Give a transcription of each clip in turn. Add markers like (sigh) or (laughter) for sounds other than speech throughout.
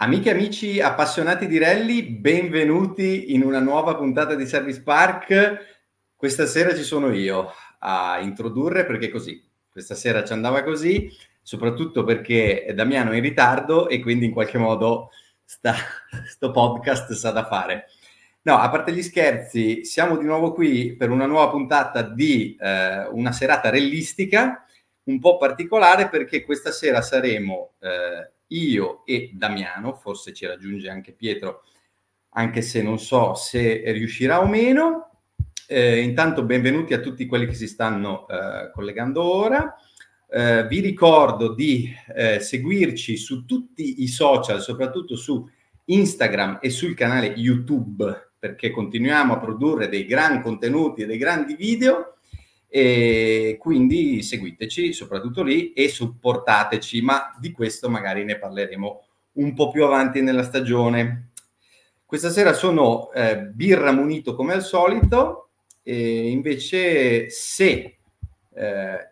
Amiche e amici appassionati di rally, benvenuti in una nuova puntata di Service Park. Questa sera ci sono io a introdurre perché così, questa sera ci andava così, soprattutto perché Damiano è in ritardo e quindi in qualche modo sta, (laughs) sto podcast sa da fare. No, a parte gli scherzi, siamo di nuovo qui per una nuova puntata di eh, una serata rellistica un po' particolare perché questa sera saremo eh, io e Damiano, forse ci raggiunge anche Pietro, anche se non so se riuscirà o meno. Eh, intanto benvenuti a tutti quelli che si stanno eh, collegando ora. Eh, vi ricordo di eh, seguirci su tutti i social, soprattutto su Instagram e sul canale YouTube, perché continuiamo a produrre dei grandi contenuti e dei grandi video e quindi seguiteci soprattutto lì e supportateci, ma di questo magari ne parleremo un po' più avanti nella stagione. Questa sera sono eh, birra munito come al solito, e invece se eh,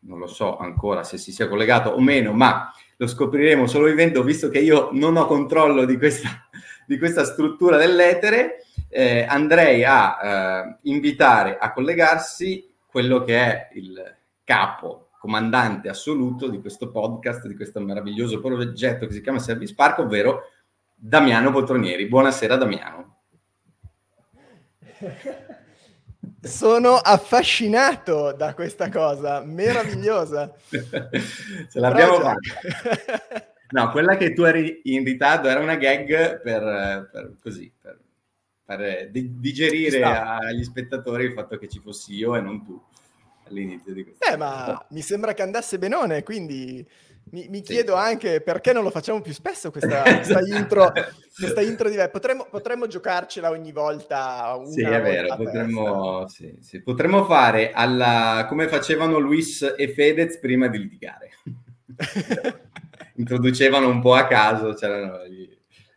non lo so ancora se si sia collegato o meno, ma lo scopriremo solo vivendo, visto che io non ho controllo di questa, di questa struttura dell'etere eh, andrei a eh, invitare a collegarsi quello che è il capo, comandante assoluto di questo podcast, di questo meraviglioso progetto che si chiama Service Park, ovvero Damiano Poltronieri. Buonasera Damiano. Sono affascinato da questa cosa, meravigliosa. (laughs) Ce l'abbiamo fatta. (laughs) No, quella che tu eri in ritardo era una gag per, per così, per per digerire agli spettatori il fatto che ci fossi io e non tu all'inizio di questo. Eh, ma mi sembra che andasse benone, quindi mi, mi chiedo sì. anche perché non lo facciamo più spesso questa, (laughs) questa intro, questa intro di potremmo, potremmo giocarcela ogni volta. sì, è vero, potremmo, sì, sì. potremmo, fare alla, come facevano Luis e Fedez prima di litigare. (laughs) Introducevano un po' a caso, c'erano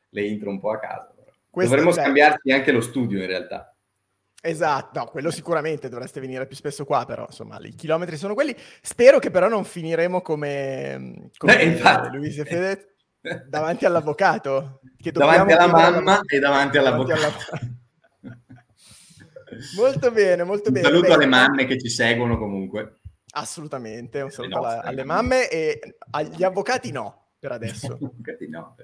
le intro un po' a caso. Questo Dovremmo scambiarci anche lo studio in realtà. Esatto, no, quello sicuramente dovreste venire più spesso qua, però insomma i chilometri sono quelli. Spero che però non finiremo come, come eh, Luis Fedez davanti all'avvocato. Davanti alla mamma e davanti all'avvocato. Alla... (laughs) molto bene, molto bene. Un saluto bene. alle mamme che ci seguono comunque. Assolutamente, un saluto nostre, alle mamme e agli avvocati no per adesso. (laughs) no,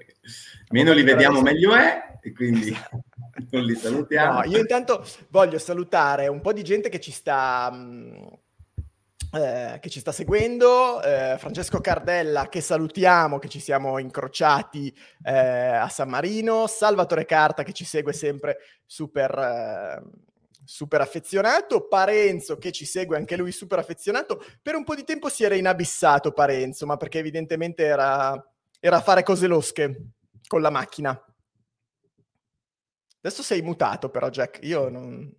meno li vediamo meglio è, e quindi (laughs) non li salutiamo. No, io intanto voglio salutare un po' di gente che ci sta... Mh, mm, eh, che ci sta seguendo, eh, Francesco Cardella che salutiamo, che ci siamo incrociati eh, a San Marino, Salvatore Carta che ci segue sempre super, eh, super affezionato, Parenzo che ci segue anche lui super affezionato, per un po' di tempo si era inabissato Parenzo, ma perché evidentemente era, era a fare cose losche con la macchina. Adesso sei mutato però Jack, io non,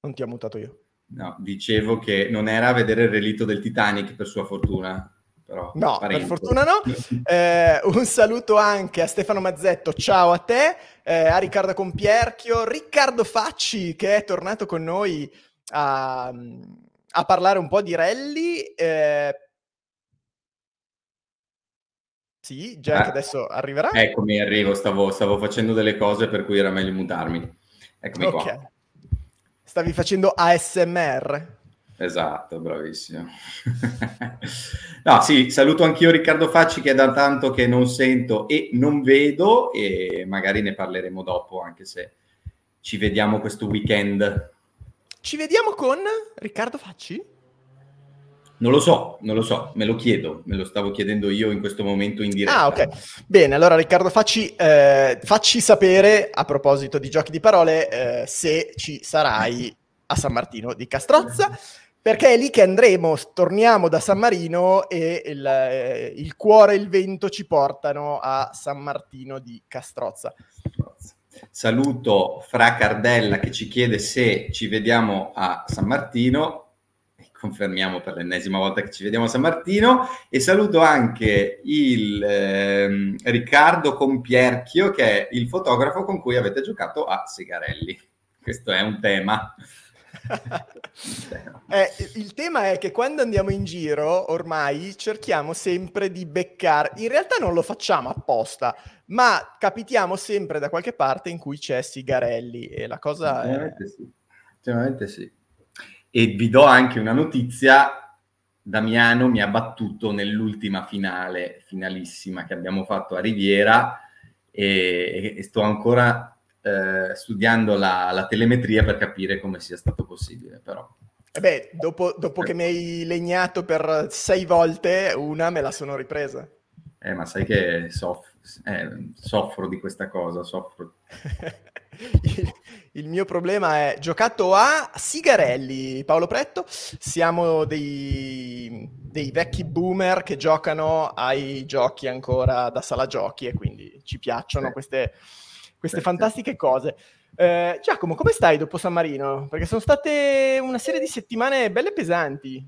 non ti ho mutato io. No, dicevo che non era a vedere il relitto del Titanic per sua fortuna. Però, no, Parenzo. per fortuna no. (laughs) Eh, un saluto anche a Stefano Mazzetto, ciao a te, eh, a Riccardo Compierchio, Riccardo Facci che è tornato con noi a, a parlare un po' di rally. Eh, sì, Jack eh, adesso arriverà. Eccomi, arrivo, stavo, stavo, facendo delle cose per cui era meglio mutarmi. Eccomi okay. qua. Stavi facendo ASMR? Esatto, bravissimo. (laughs) no, sì, saluto anch'io Riccardo Facci che è da tanto che non sento e non vedo e magari ne parleremo dopo, anche se ci vediamo questo weekend. Ci vediamo con Riccardo Facci? Non lo so, non lo so, me lo chiedo, me lo stavo chiedendo io in questo momento in diretta. Ah, ok. Bene, allora Riccardo, facci, eh, facci sapere, a proposito di giochi di parole, eh, se ci sarai a San Martino di Castrozza perché è lì che andremo, torniamo da San Marino e il, eh, il cuore e il vento ci portano a San Martino di Castrozza. Saluto Fra Cardella che ci chiede se ci vediamo a San Martino, confermiamo per l'ennesima volta che ci vediamo a San Martino, e saluto anche il eh, Riccardo Compierchio che è il fotografo con cui avete giocato a Segarelli. Questo è un tema (laughs) eh, il tema è che quando andiamo in giro ormai cerchiamo sempre di beccare, in realtà non lo facciamo apposta, ma capitiamo sempre da qualche parte in cui c'è Sigarelli e la cosa è... Sì. Sì. E vi do anche una notizia, Damiano mi ha battuto nell'ultima finale, finalissima che abbiamo fatto a Riviera e, e sto ancora eh, studiando la, la, telemetria per capire come sia stato possibile, però. Eh beh, dopo, dopo che mi hai legnato per sei volte, una me la sono ripresa. Eh, ma sai che soff- eh, soffro di questa cosa, soffro. il, (laughs) il, mio problema è giocato a Sigarelli, Paolo Pretto, siamo dei, dei, vecchi boomer che giocano ai giochi ancora da sala giochi e quindi ci piacciono sì. queste, queste fantastiche cose. Eh, Giacomo, come stai dopo San Marino? Perché sono state una serie di settimane belle pesanti.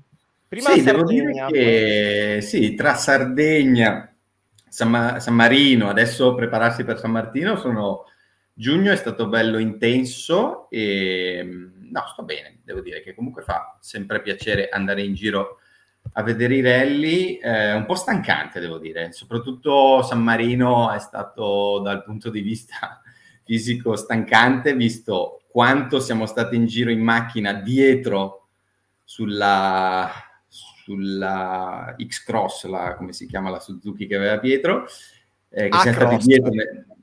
Prima sì, dire che sì, tra Sardegna, San, San Marino, adesso prepararsi per San Martino sono Giugno è stato bello intenso e no, sto bene, devo dire che comunque fa sempre piacere andare in giro a vedere i rally, eh, un po' stancante devo dire, soprattutto San Marino è stato dal punto di vista fisico stancante, visto quanto siamo stati in giro in macchina dietro sulla, sulla X-Cross, la, come si chiama la Suzuki che aveva Pietro, eh, che siamo stati dietro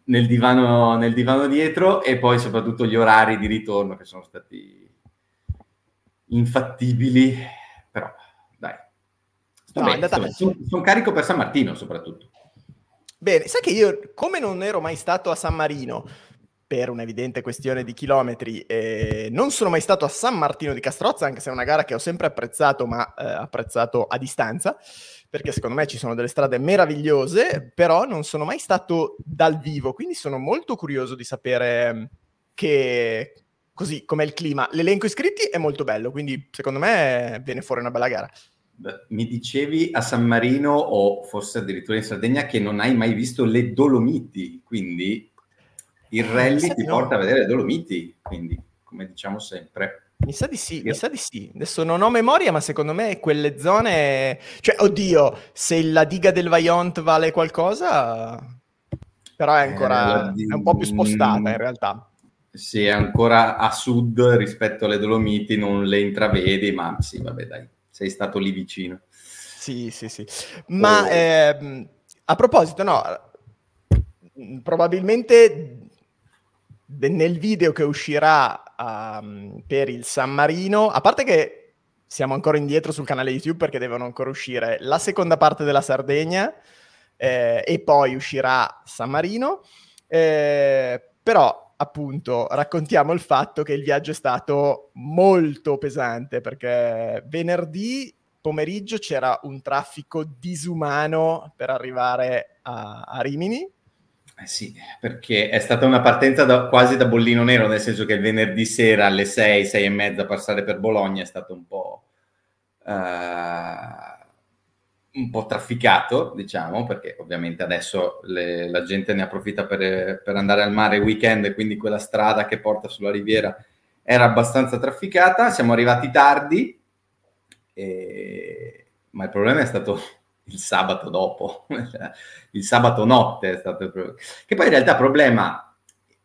nel divano, nel divano dietro e poi soprattutto gli orari di ritorno che sono stati infattibili, però dai. No, bene, bene. Sono, sono carico per San Martino soprattutto. Bene, sai che io, come non ero mai stato a San Marino, per un'evidente questione di chilometri. Eh, non sono mai stato a San Martino di Castrozza, anche se è una gara che ho sempre apprezzato, ma eh, apprezzato a distanza perché secondo me ci sono delle strade meravigliose, però non sono mai stato dal vivo, quindi sono molto curioso di sapere mm, che così com'è il clima. L'elenco iscritti è molto bello, quindi secondo me viene fuori una bella gara. Mi dicevi a San Marino o forse addirittura in Sardegna che non hai mai visto le Dolomiti, quindi il rally ti no. porta a vedere le Dolomiti, quindi come diciamo sempre. Mi sa di sì, mi sa di sì. Adesso non ho memoria, ma secondo me quelle zone... Cioè, oddio, se la diga del Vaillant vale qualcosa... Però è ancora... Eh, è un po' più spostata in realtà. Sì, è ancora a sud rispetto alle Dolomiti, non le intravedi, ma sì, vabbè dai, sei stato lì vicino. Sì, sì, sì. Ma oh. eh, a proposito, no, probabilmente nel video che uscirà um, per il San Marino, a parte che siamo ancora indietro sul canale YouTube perché devono ancora uscire la seconda parte della Sardegna eh, e poi uscirà San Marino, eh, però appunto raccontiamo il fatto che il viaggio è stato molto pesante perché venerdì pomeriggio c'era un traffico disumano per arrivare a, a Rimini eh sì, perché è stata una partenza da, quasi da bollino nero, nel senso che il venerdì sera alle 6, 6 e mezza passare per Bologna è stato un po', uh, un po' trafficato, diciamo, perché ovviamente adesso le, la gente ne approfitta per, per andare al mare weekend e quindi quella strada che porta sulla riviera era abbastanza trafficata. Siamo arrivati tardi, e... ma il problema è stato il sabato dopo, (laughs) il sabato notte è stato il problema. Che poi in realtà problema,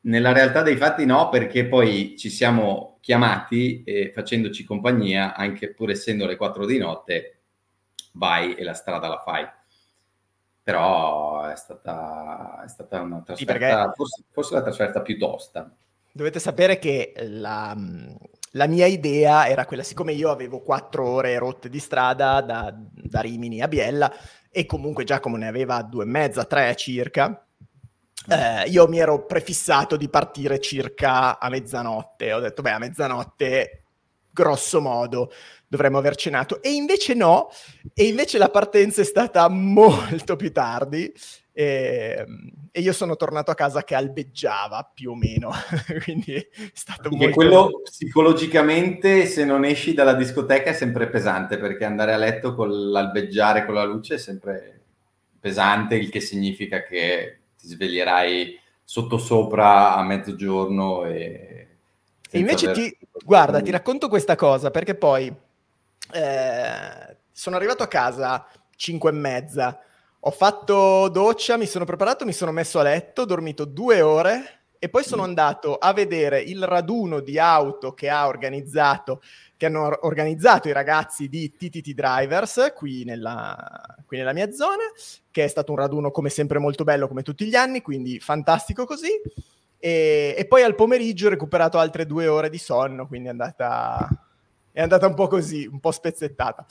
nella realtà dei fatti no, perché poi ci siamo chiamati e facendoci compagnia, anche pur essendo le 4 di notte, vai e la strada la fai. Però è stata, è stata una trasferta, sì, forse, forse la trasferta più tosta. Dovete sapere che la, la mia idea era quella, siccome io avevo quattro ore rotte di strada da, da Rimini a Biella e comunque Giacomo ne aveva due e mezza, tre circa, eh, io mi ero prefissato di partire circa a mezzanotte. Ho detto, beh, a mezzanotte, grosso modo, dovremmo aver cenato. E invece no, e invece la partenza è stata molto più tardi. E, ehm, e, io sono tornato a casa che albeggiava più o meno, (laughs) quindi è stato molto... quello psicologicamente se non esci dalla discoteca è sempre pesante, perché andare a letto con l'albeggiare con la luce è sempre pesante, il che significa che ti sveglierai sottosopra a mezzogiorno e, E invece ti, guarda, ti racconto questa cosa perché poi eh, sono arrivato a casa 5 e mezza, ho fatto doccia, mi sono preparato, mi sono messo a letto, ho dormito due ore e poi sono mm. andato a vedere il raduno di auto che ha organizzato che hanno organizzato i ragazzi di TTT Drivers qui nella, qui nella mia zona, che è stato un raduno come sempre molto bello come tutti gli anni, quindi fantastico così. E, e poi al pomeriggio ho recuperato altre due ore di sonno, quindi è andata, è andata un po' così, un po' spezzettata.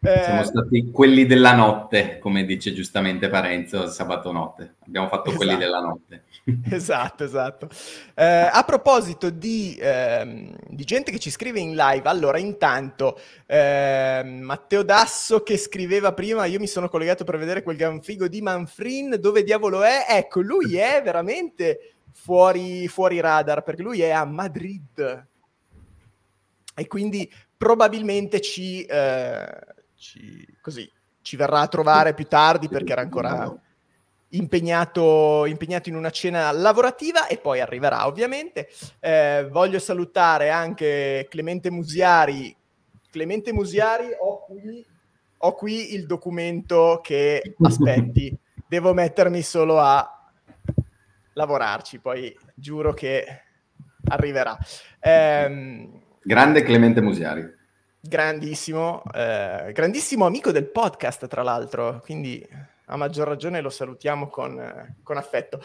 Eh, Siamo stati quelli della notte, come dice giustamente Parenzo, sabato notte. Abbiamo fatto esatto. quelli della notte. (laughs) esatto, esatto. Eh, a proposito di, eh, di, gente che ci scrive in live, allora intanto eh, Matteo Dasso che scriveva prima, io mi sono collegato per vedere quel gran figo di Manfrin, dove diavolo è? Ecco, lui è (laughs) veramente fuori, fuori radar, perché lui è a Madrid. E quindi probabilmente ci eh, ci, così, ci verrà a trovare più tardi perché era ancora impegnato, impegnato in una cena lavorativa e poi arriverà ovviamente. Eh, voglio salutare anche Clemente Musiari. Clemente Musiari, ho qui, ho qui il documento che aspetti, devo mettermi solo a lavorarci, poi giuro che arriverà. Eh, Grande Clemente Musiari. Grandissimo, eh, grandissimo amico del podcast, tra l'altro, quindi a maggior ragione lo salutiamo con, eh, con affetto.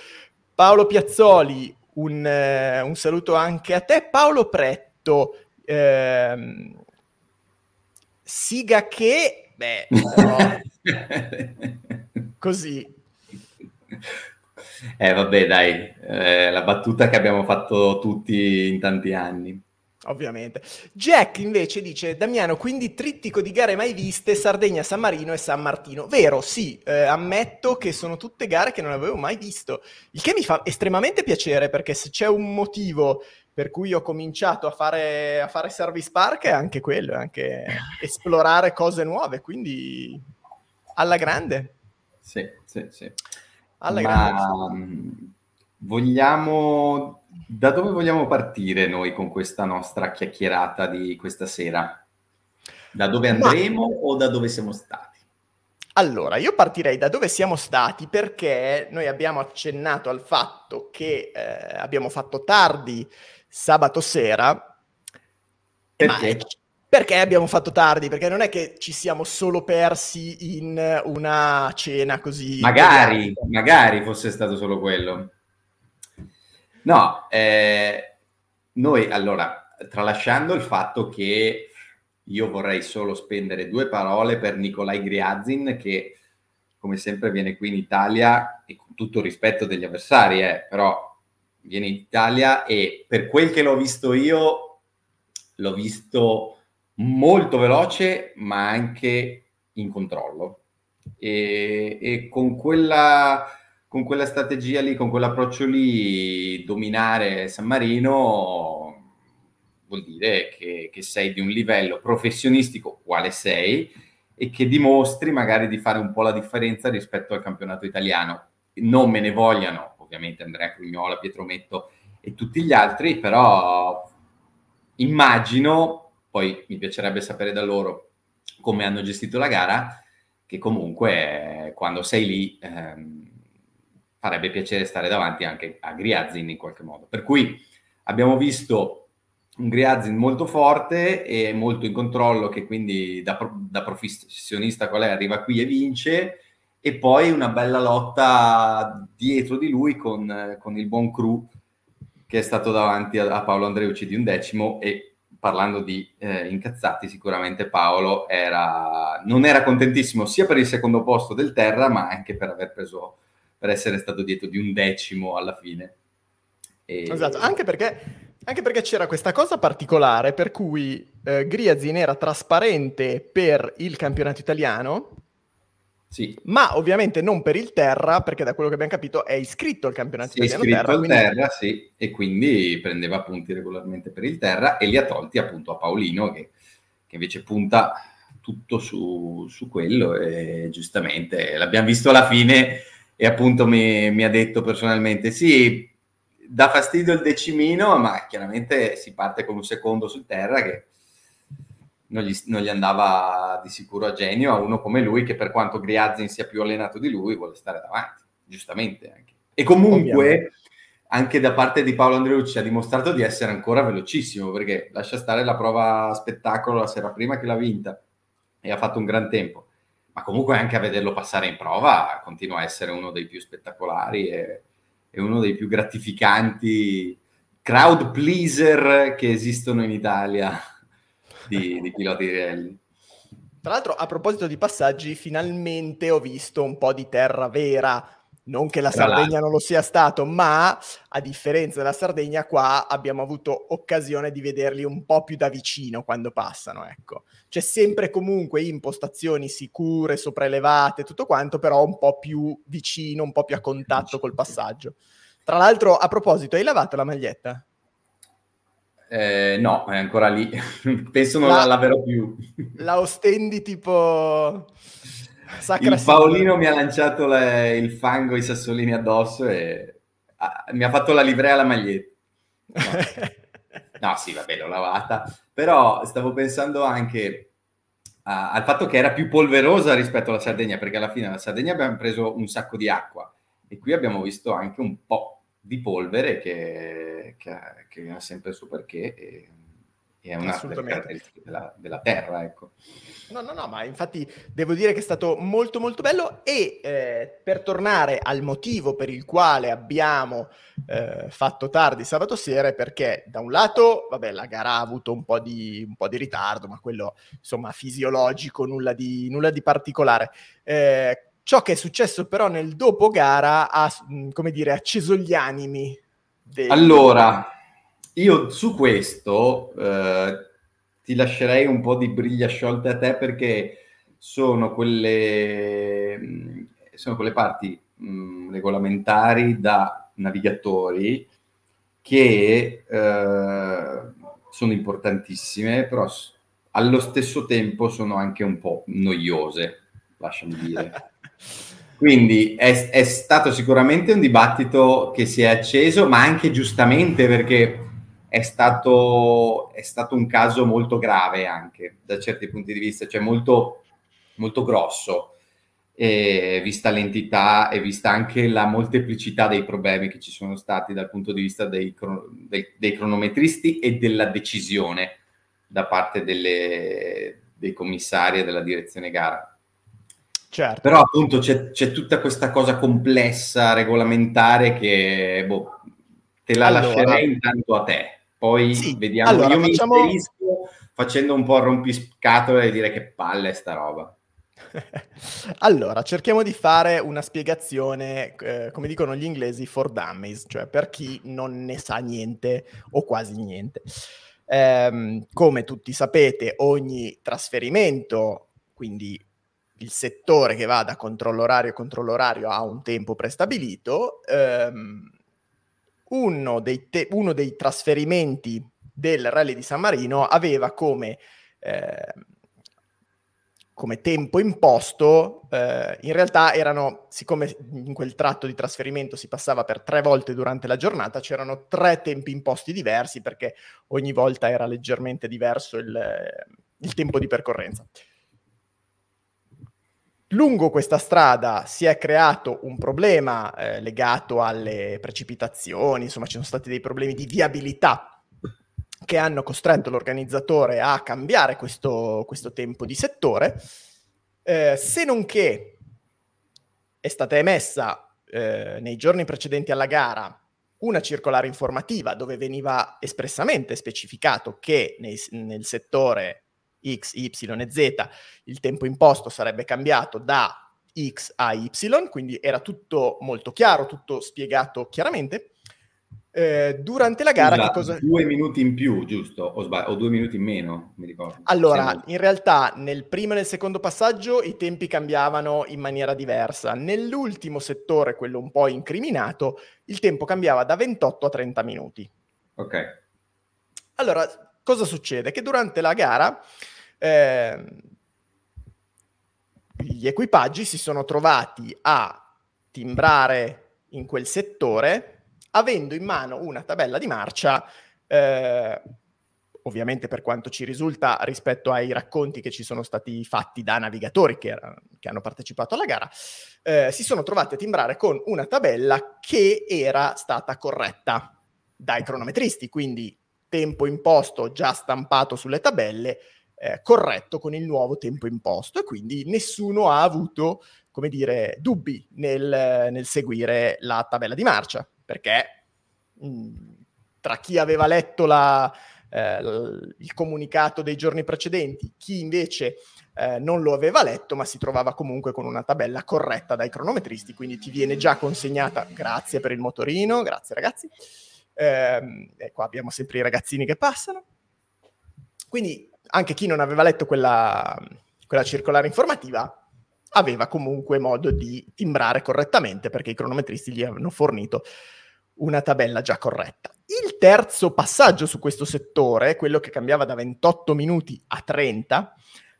Paolo Piazzoli, un, eh, un, saluto anche a te. Paolo Pretto, ehm, siga che, beh, però, (laughs) così. Eh vabbè dai, eh, la battuta che abbiamo fatto tutti in tanti anni. Ovviamente. Jack invece dice, Damiano, quindi trittico di gare mai viste, Sardegna, San Marino e San Martino. Vero, sì, eh, ammetto che sono tutte gare che non avevo mai visto, il che mi fa estremamente piacere perché se c'è un motivo per cui ho cominciato a fare, a fare service park è anche quello, è anche esplorare cose nuove, quindi alla grande. Sì, sì, sì. Alla Ma, grande. Vogliamo da dove vogliamo partire noi con questa nostra chiacchierata di questa sera? Da dove andremo Ma... o da dove siamo stati? Allora, io partirei da dove siamo stati perché noi abbiamo accennato al fatto che eh, abbiamo fatto tardi sabato sera. Perché? Perché abbiamo fatto tardi? Perché non è che ci siamo solo persi in una cena così. Magari, magari fosse stato solo quello. No, eh, noi allora, tralasciando il fatto che io vorrei solo spendere due parole per Nicolai Griazin, che come sempre viene qui in Italia, e con tutto il rispetto degli avversari, eh, però viene in Italia e per quel che l'ho visto io, l'ho visto molto veloce, ma anche in controllo. E, e con quella con quella strategia lì, con quell'approccio lì, dominare San Marino vuol dire che, che, sei di un livello professionistico quale sei e che dimostri magari di fare un po' la differenza rispetto al campionato italiano. Non me ne vogliano, ovviamente Andrea Crugnola, Pietro Metto e tutti gli altri, però immagino, poi mi piacerebbe sapere da loro come hanno gestito la gara, che comunque quando sei lì... Ehm, farebbe piacere stare davanti anche a Griazin in qualche modo. Per cui abbiamo visto un Griazin molto forte e molto in controllo, che quindi da, da professionista qual è, arriva qui e vince, e poi una bella lotta dietro di lui con, con il buon crew che è stato davanti a, a Paolo Andreucci di un decimo e parlando di eh, incazzati, sicuramente Paolo era, non era contentissimo sia per il secondo posto del Terra, ma anche per aver preso per essere stato dietro di un decimo alla fine. E... Esatto, anche perché, anche perché, c'era questa cosa particolare per cui eh, Griazin era trasparente per il campionato italiano, sì. ma ovviamente non per il Terra, perché da quello che abbiamo capito è iscritto al campionato sì, italiano. È iscritto Terra, al quindi... Terra, sì, e quindi prendeva punti regolarmente per il Terra e li ha tolti appunto a Paolino che, che invece punta tutto su, su quello e giustamente l'abbiamo visto alla fine e appunto mi, mi ha detto personalmente sì, dà fastidio il decimino, ma chiaramente si parte con un secondo su terra che non gli, non gli, andava di sicuro a genio a uno come lui che per quanto Griazin sia più allenato di lui vuole stare davanti, giustamente anche. E comunque Ovviamente. anche da parte di Paolo Andreucci ha dimostrato di essere ancora velocissimo perché lascia stare la prova spettacolo la sera prima che l'ha vinta e ha fatto un gran tempo, ma comunque anche a vederlo passare in prova continua a essere uno dei più spettacolari e, e uno dei più gratificanti crowd pleaser che esistono in Italia di, di piloti rally. Tra l'altro, a proposito di passaggi, finalmente ho visto un po' di terra vera. Non che la Tra Sardegna l'altro. non lo sia stato, ma a differenza della Sardegna, qua abbiamo avuto occasione di vederli un po' più da vicino quando passano. Ecco. C'è sempre comunque impostazioni sicure, sopraelevate, tutto quanto, però un po' più vicino, un po' più a contatto col passaggio. Tra l'altro, a proposito, hai lavato la maglietta? Eh, no, è ancora lì. (laughs) Penso non la, la laverò più. La ostendi tipo... Sacra il Paolino mi ha lanciato le, il fango, i sassolini addosso e ah, mi ha fatto la livrea alla maglietta. No. no, sì, vabbè, l'ho lavata. Però stavo pensando anche a, al fatto che era più polverosa rispetto alla Sardegna, perché alla fine alla Sardegna abbiamo preso un sacco di acqua e qui abbiamo visto anche un po' di polvere che, che, che ha sempre il suo perché e, è una caratteristica della, della, terra, ecco. No, no, no, ma infatti devo dire che è stato molto molto bello e eh, per tornare al motivo per il quale abbiamo eh, fatto tardi sabato sera è perché da un lato, vabbè, la gara ha avuto un po' di, un po di ritardo, ma quello insomma fisiologico, nulla di, nulla di particolare. Eh, Ciò che è successo però nel dopo gara ha, come dire, acceso gli animi. Dei... Allora, io su questo eh, ti lascerei un po' di briglia sciolte a te perché sono quelle, mm, sono quelle parti mh, mm, regolamentari da navigatori che eh, sono importantissime, però allo stesso tempo sono anche un po' noiose, lasciami dire. (laughs) Quindi è, è, stato sicuramente un dibattito che si è acceso, ma anche giustamente perché è stato, è stato un caso molto grave anche da certi punti di vista, cioè molto, molto grosso, e vista l'entità e vista anche la molteplicità dei problemi che ci sono stati dal punto di vista dei, dei, dei cronometristi e della decisione da parte delle, dei commissari e della direzione gara. Certo. Però appunto c'è, c'è, tutta questa cosa complessa, regolamentare, che boh, te la allora, lascerei intanto a te. Poi sì, vediamo, allora, io facciamo... mi inserisco facendo un po' rompiscatole e dire che palle sta roba. (laughs) allora, cerchiamo di fare una spiegazione, eh, come dicono gli inglesi, for dummies, cioè per chi non ne sa niente o quasi niente. Eh, come tutti sapete, ogni trasferimento, quindi il settore che va da controllo orario a controllo orario ha un tempo prestabilito, ehm, uno, dei te- uno, dei trasferimenti del Rally di San Marino aveva come, eh, come tempo imposto, eh, in realtà erano, siccome in quel tratto di trasferimento si passava per tre volte durante la giornata, c'erano tre tempi imposti diversi perché ogni volta era leggermente diverso il, il tempo di percorrenza. Lungo questa strada si è creato un problema eh, legato alle precipitazioni, insomma ci sono stati dei problemi di viabilità che hanno costretto l'organizzatore a cambiare questo, questo tempo di settore, eh, se non che è stata emessa eh, nei giorni precedenti alla gara una circolare informativa dove veniva espressamente specificato che nei, nel settore X, Y e Z, il tempo imposto sarebbe cambiato da X a Y, quindi era tutto molto chiaro, tutto spiegato chiaramente. Eh, durante la gara, Scusa, cosa... Due minuti in più, giusto? O, sbag- o due minuti in meno, mi ricordo. Allora, in realtà nel primo e nel secondo passaggio i tempi cambiavano in maniera diversa. Nell'ultimo settore, quello un po' incriminato, il tempo cambiava da 28 a 30 minuti. Ok. Allora, cosa succede? Che durante la gara eh, gli equipaggi si sono trovati a timbrare in quel settore avendo in mano una tabella di marcia, eh, ovviamente per quanto ci risulta rispetto ai racconti che ci sono stati fatti da navigatori che, era, che hanno partecipato alla gara, eh, si sono trovati a timbrare con una tabella che era stata corretta dai cronometristi, quindi tempo imposto già stampato sulle tabelle, eh, corretto con il nuovo tempo imposto. E quindi nessuno ha avuto, come dire, dubbi nel, nel seguire la tabella di marcia, perché mh, mm, tra chi aveva letto la, eh, il comunicato dei giorni precedenti, chi invece eh, non lo aveva letto, ma si trovava comunque con una tabella corretta dai cronometristi, quindi ti viene già consegnata, grazie per il motorino, grazie ragazzi, eh, e qua abbiamo sempre i ragazzini che passano, quindi anche chi non aveva letto quella, quella circolare informativa aveva comunque modo di timbrare correttamente perché i cronometristi gli avevano fornito una tabella già corretta. Il terzo passaggio su questo settore, quello che cambiava da 28 minuti a 30,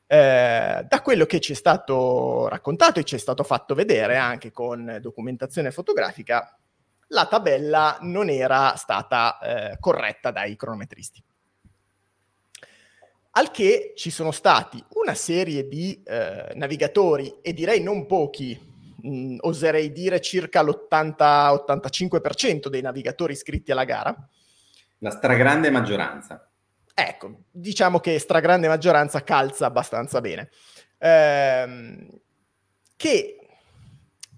eh, da quello che ci è stato raccontato e ci è stato fatto vedere anche con documentazione fotografica, la tabella non era stata eh, corretta dai cronometristi. Al che ci sono stati una serie di eh, navigatori, e direi non pochi, mh, mm, oserei dire circa l'80-85% dei navigatori iscritti alla gara. La stragrande maggioranza. Ecco, diciamo che stragrande maggioranza calza abbastanza bene. Ehm, che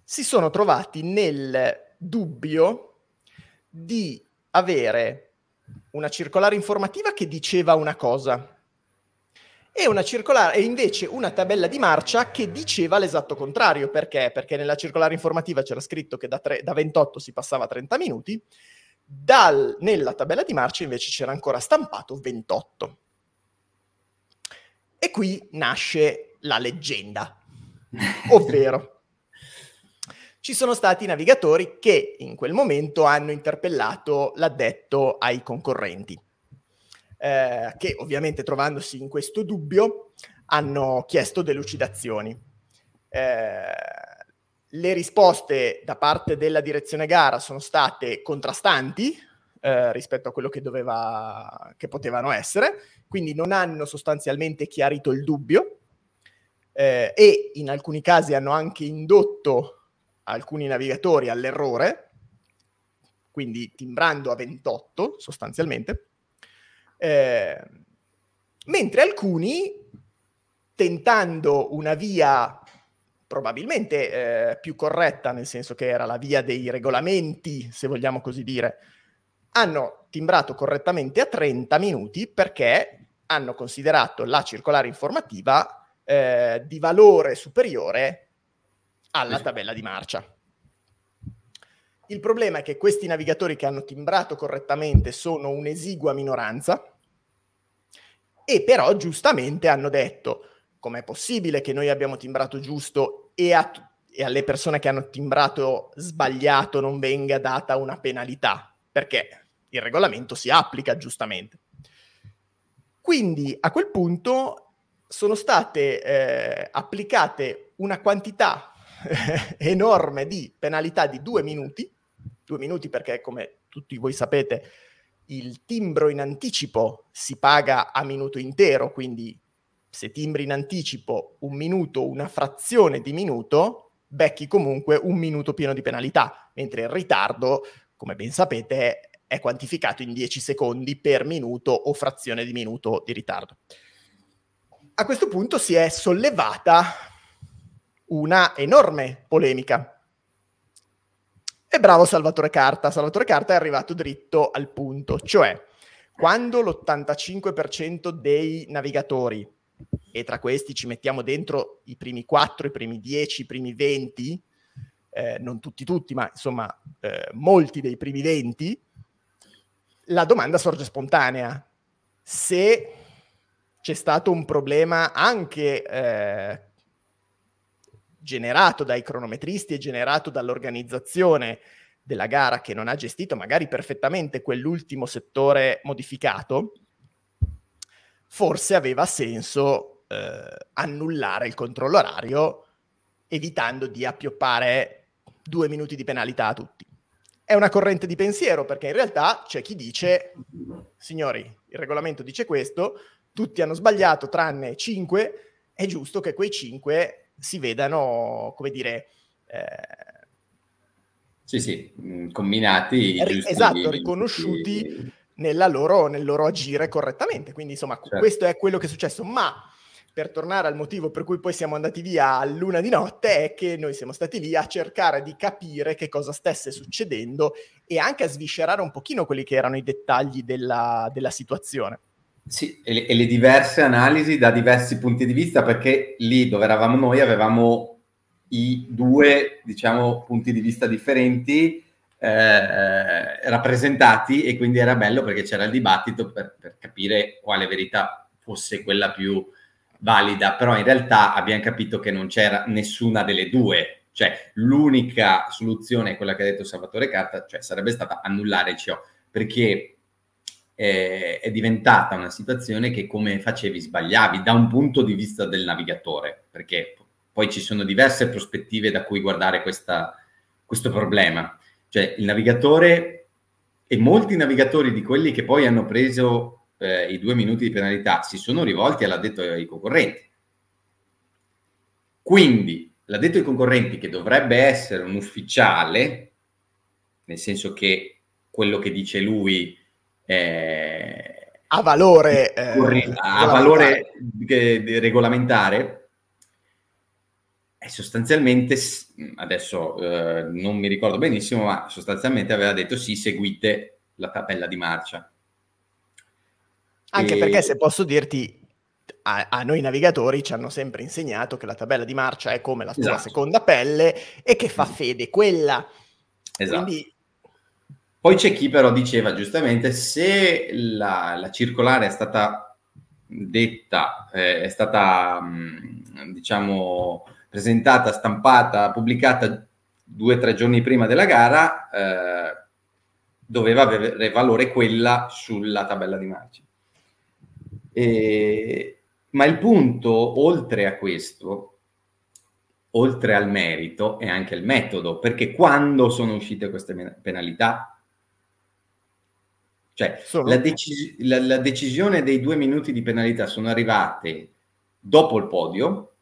si sono trovati nel dubbio di avere una circolare informativa che diceva una cosa e una circolare e invece una tabella di marcia che diceva l'esatto contrario. Perché? Perché nella circolare informativa c'era scritto che da, tre, da 28 si passava a 30 minuti, dal, nella tabella di marcia invece c'era ancora stampato 28. E qui nasce la leggenda, (laughs) ovvero ci sono stati navigatori che in quel momento hanno interpellato l'addetto ai concorrenti eh, che ovviamente trovandosi in questo dubbio hanno chiesto delucidazioni. Eh, le risposte da parte della direzione gara sono state contrastanti eh, rispetto a quello che, doveva, che potevano essere, quindi non hanno sostanzialmente chiarito il dubbio eh, e in alcuni casi hanno anche indotto alcuni navigatori all'errore, quindi timbrando a 28 sostanzialmente. Eh, mentre alcuni, tentando una via probabilmente eh, più corretta, nel senso che era la via dei regolamenti, se vogliamo così dire, hanno timbrato correttamente a 30 minuti perché hanno considerato la circolare informativa eh, di valore superiore alla tabella di marcia. Il problema è che questi navigatori che hanno timbrato correttamente sono un'esigua minoranza e però giustamente hanno detto com'è possibile che noi abbiamo timbrato giusto e, a, e alle persone che hanno timbrato sbagliato non venga data una penalità, perché il regolamento si applica giustamente. Quindi a quel punto sono state eh, applicate una quantità (laughs) enorme di penalità di due minuti, due minuti perché come tutti voi sapete il timbro in anticipo si paga a minuto intero, quindi se timbri in anticipo un minuto, una frazione di minuto, becchi comunque un minuto pieno di penalità, mentre il ritardo, come ben sapete, è quantificato in 10 secondi per minuto o frazione di minuto di ritardo. A questo punto si è sollevata una enorme polemica e bravo Salvatore Carta. Salvatore Carta è arrivato dritto al punto, cioè quando l'85% dei navigatori, e tra questi ci mettiamo dentro i primi 4, i primi 10, i primi 20, eh, non tutti tutti, ma insomma eh, molti dei primi 20, la domanda sorge spontanea. Se c'è stato un problema anche eh, generato dai cronometristi e generato dall'organizzazione della gara che non ha gestito magari perfettamente quell'ultimo settore modificato, forse aveva senso eh, annullare il controllo orario evitando di appioppare due minuti di penalità a tutti. è una corrente di pensiero, perché in realtà c'è chi dice, signori, il regolamento dice questo, tutti hanno sbagliato tranne 5, è giusto che quei 5 si vedano, come dire... Eh, sì, sì, mm, combinati. Ri- esatto, riconosciuti loro, nel loro agire correttamente. Quindi, insomma, certo. questo è quello che è successo. Ma per tornare al motivo per cui poi siamo andati via a luna di notte, è che noi siamo stati lì a cercare di capire che cosa stesse succedendo e anche a sviscerare un pochino quelli che erano i dettagli della, della situazione. Sì, e le, e le, diverse analisi da diversi punti di vista, perché lì dove eravamo noi avevamo i due, diciamo, punti di vista differenti eh, rappresentati e quindi era bello perché c'era il dibattito per, per capire quale verità fosse quella più valida, però in realtà abbiamo capito che non c'era nessuna delle due, cioè l'unica soluzione è quella che ha detto Salvatore Carta, cioè sarebbe stata annullare il CO, perché eh, è diventata una situazione che come facevi sbagliavi da un punto di vista del navigatore, perché poi ci sono diverse prospettive da cui guardare questa, questo problema. Cioè il navigatore e molti navigatori di quelli che poi hanno preso eh, i due minuti di penalità si sono rivolti all'addetto ai concorrenti. Quindi l'addetto ai concorrenti che dovrebbe essere un ufficiale, nel senso che quello che dice lui eh, ha valore, eh, ha valore regolamentare, e sostanzialmente, adesso eh, non mi ricordo benissimo, ma sostanzialmente aveva detto sì, seguite la tabella di marcia. Anche e... perché se posso dirti, a, a, noi navigatori ci hanno sempre insegnato che la tabella di marcia è come la tua esatto. seconda pelle e che fa fede quella. Esatto. Quindi... Poi c'è chi però diceva giustamente se la, la circolare è stata detta, eh, è stata mh, diciamo presentata, stampata, pubblicata due o tre giorni prima della gara, eh, doveva avere valore quella sulla tabella di marcia. E, ma il punto, oltre a questo, oltre al merito, è anche il metodo, perché quando sono uscite queste penalità, cioè la, deci- la, la, decisione dei due minuti di penalità sono arrivate dopo il podio,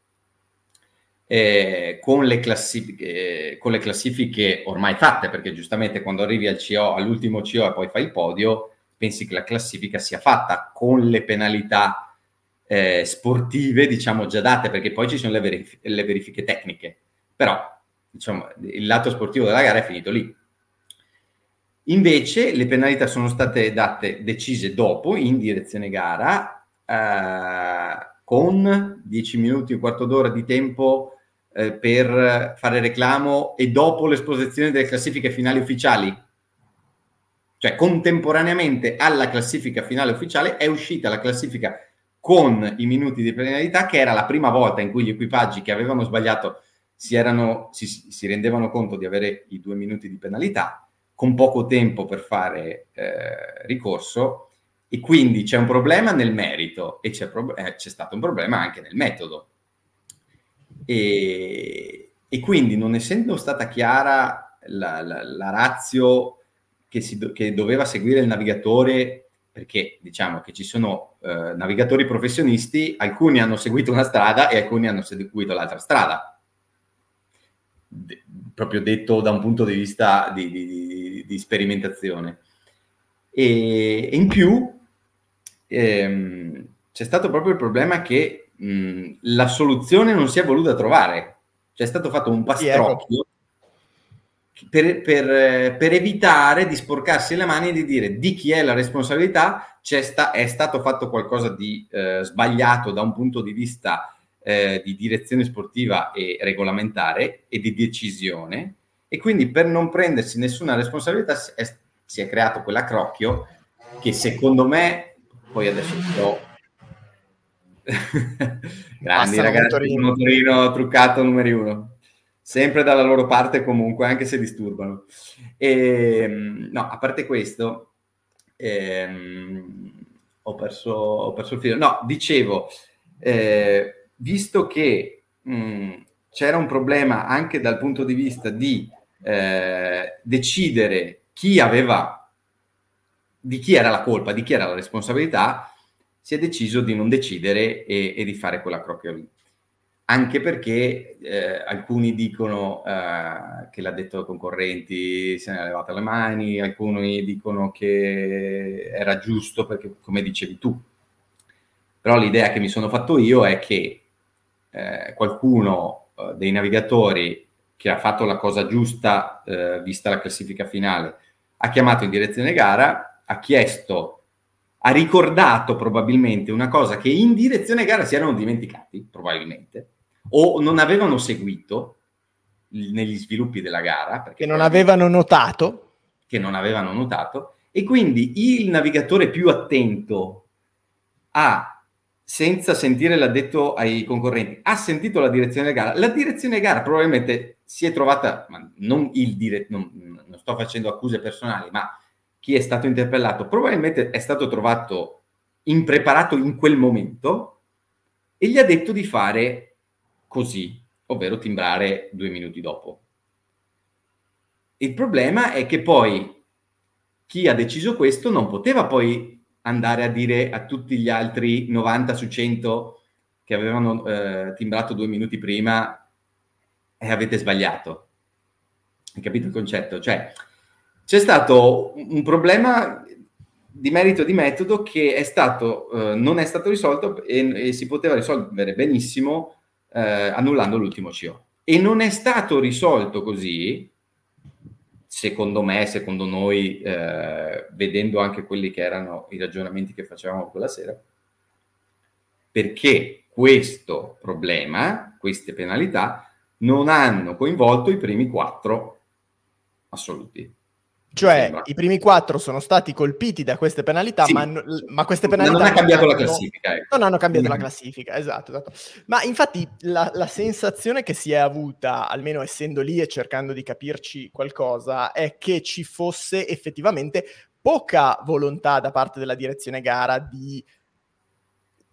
eh, con, le classifiche, con le classifiche ormai fatte, perché giustamente quando arrivi al CO, all'ultimo CO e poi fai il podio, pensi che la classifica sia fatta con le penalità eh, sportive, diciamo, già date, perché poi ci sono le, verif- le verifiche tecniche. Però, diciamo, il lato sportivo della gara è finito lì. Invece le penalità sono state date, decise dopo, in direzione gara, eh, con 10 minuti, un quarto d'ora di tempo eh, per fare reclamo e dopo l'esposizione delle classifiche finali ufficiali. Cioè, contemporaneamente alla classifica finale ufficiale è uscita la classifica con i minuti di penalità, che era la prima volta in cui gli equipaggi che avevano sbagliato si, erano, si, si rendevano conto di avere i due minuti di penalità, con poco tempo per fare eh, ricorso, e quindi c'è un problema nel merito e c'è, pro- eh, c'è stato un problema anche nel metodo. E, e quindi, non essendo stata chiara la, la, la razio che, si, che doveva seguire il navigatore, perché diciamo che ci sono eh, navigatori professionisti, alcuni hanno seguito una strada e alcuni hanno seguito l'altra strada. De, proprio detto da un punto di vista di, di, di sperimentazione. E, e, in più ehm, c'è stato proprio il problema che mh, la soluzione non si è voluta trovare. C'è stato fatto un pastrocchio per, per, per, evitare di sporcarsi le mani e di dire di chi è la responsabilità, sta, è stato fatto qualcosa di eh, sbagliato da un punto di vista eh, di direzione sportiva e regolamentare e di decisione e quindi per non prendersi nessuna responsabilità è, si è creato quell'accrocchio che secondo me, poi adesso sto... (laughs) grandi ragazzi, motorino. motorino truccato numero uno sempre dalla loro parte comunque, anche se disturbano. E, ehm, no, a parte questo, ehm, ho, perso, ho, perso, il filo. No, dicevo, eh, visto che mh, c'era un problema anche dal punto di vista di eh, decidere chi aveva, di chi era la colpa, di chi era la responsabilità, si è deciso di non decidere e, e di fare quella crocchia lì. Anche perché eh, alcuni dicono eh, che l'ha detto concorrenti, se ne è levata le mani, alcuni dicono che era giusto perché, come dicevi tu, però l'idea che mi sono fatto io è che eh, qualcuno eh, dei navigatori che ha fatto la cosa giusta, eh, vista la classifica finale, ha chiamato in direzione gara, ha chiesto, ha ricordato probabilmente una cosa che in direzione gara si erano dimenticati, probabilmente, o non avevano seguito negli sviluppi della gara. Perché non avevano notato. Che non avevano notato. E quindi il navigatore più attento ha senza sentire l'addetto ai concorrenti, ha sentito la direzione gara. La direzione gara probabilmente si è trovata, non il dire, non, non sto facendo accuse personali, ma chi è stato interpellato probabilmente è stato trovato impreparato in quel momento e gli ha detto di fare così, ovvero timbrare due minuti dopo. Il problema è che poi chi ha deciso questo non poteva poi andare a dire a tutti gli altri 90 su 100 che avevano eh, timbrato due minuti prima e eh, avete sbagliato. Hai capito il concetto? Cioè, c'è stato un problema di merito di metodo che è stato, eh, non è stato risolto e, e, si poteva risolvere benissimo eh, annullando l'ultimo CO. E non è stato risolto così secondo me, secondo noi, eh, vedendo anche quelli che erano i ragionamenti che facevamo quella sera, perché questo problema, queste penalità, non hanno coinvolto i primi quattro assoluti. Cioè, i primi quattro sono stati colpiti da queste penalità, sì. ma, ma, queste penalità... Non ha cambiato la classifica. Ecco. Non hanno cambiato la (laughs) classifica, esatto, esatto. Ma infatti la, la, sensazione che si è avuta, almeno essendo lì e cercando di capirci qualcosa, è che ci fosse effettivamente poca volontà da parte della direzione gara di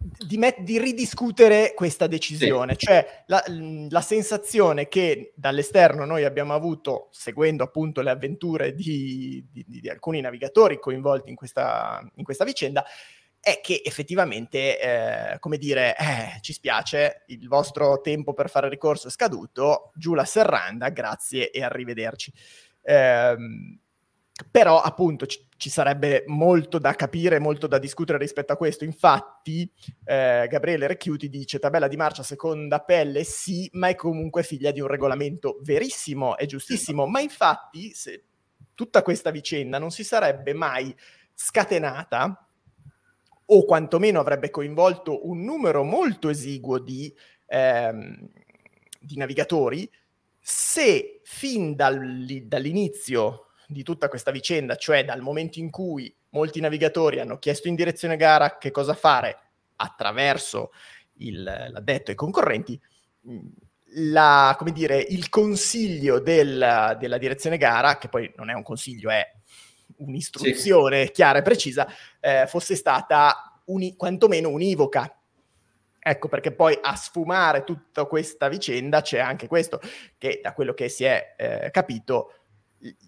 di, met- di, ridiscutere questa decisione, sì. cioè la, la, sensazione che dall'esterno noi abbiamo avuto, seguendo appunto le avventure di, di, di alcuni navigatori coinvolti in questa, in questa, vicenda, è che effettivamente, eh, come dire, eh, ci spiace, il vostro tempo per fare ricorso è scaduto, giù la serranda, grazie e arrivederci. Eh, però appunto ci, ci, sarebbe molto da capire, molto da discutere rispetto a questo. Infatti eh, Gabriele Recchiuti dice tabella di marcia seconda pelle sì, ma è comunque figlia di un regolamento verissimo, è giustissimo, ma infatti se tutta questa vicenda non si sarebbe mai scatenata o quantomeno avrebbe coinvolto un numero molto esiguo di, ehm, di navigatori se fin dal, dall'inizio di tutta questa vicenda, cioè dal momento in cui molti navigatori hanno chiesto in direzione gara che cosa fare attraverso il, l'addetto ai concorrenti, mm, la, come dire, il consiglio del, della direzione gara, che poi non è un consiglio, è un'istruzione sì. chiara e precisa, eh, fosse stata uni, quantomeno univoca. Ecco perché poi a sfumare tutta questa vicenda c'è anche questo, che da quello che si è eh, capito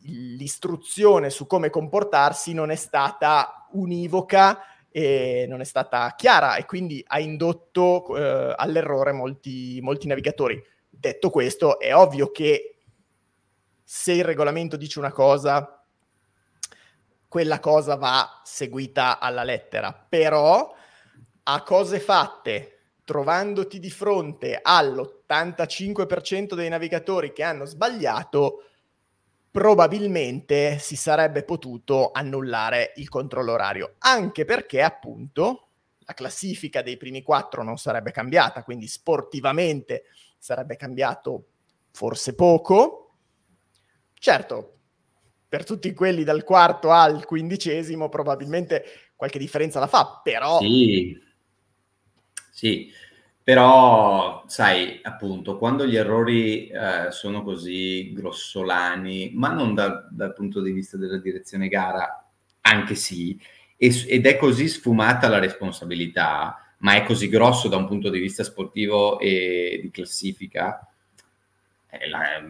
l'istruzione su come comportarsi non è stata univoca e non è stata chiara e quindi ha indotto eh, all'errore molti, molti navigatori. Detto questo, è ovvio che se il regolamento dice una cosa, quella cosa va seguita alla lettera, però a cose fatte trovandoti di fronte all'85% dei navigatori che hanno sbagliato, probabilmente si sarebbe potuto annullare il controllo orario, anche perché appunto la classifica dei primi quattro non sarebbe cambiata, quindi sportivamente sarebbe cambiato forse poco. Certo, per tutti quelli dal quarto al quindicesimo probabilmente qualche differenza la fa, però... Sì, sì. Però, sai, appunto, quando gli errori eh, sono così grossolani, ma non da, dal punto di vista della direzione gara, anche sì, e, ed è così sfumata la responsabilità, ma è così grosso da un punto di vista sportivo e di classifica, la,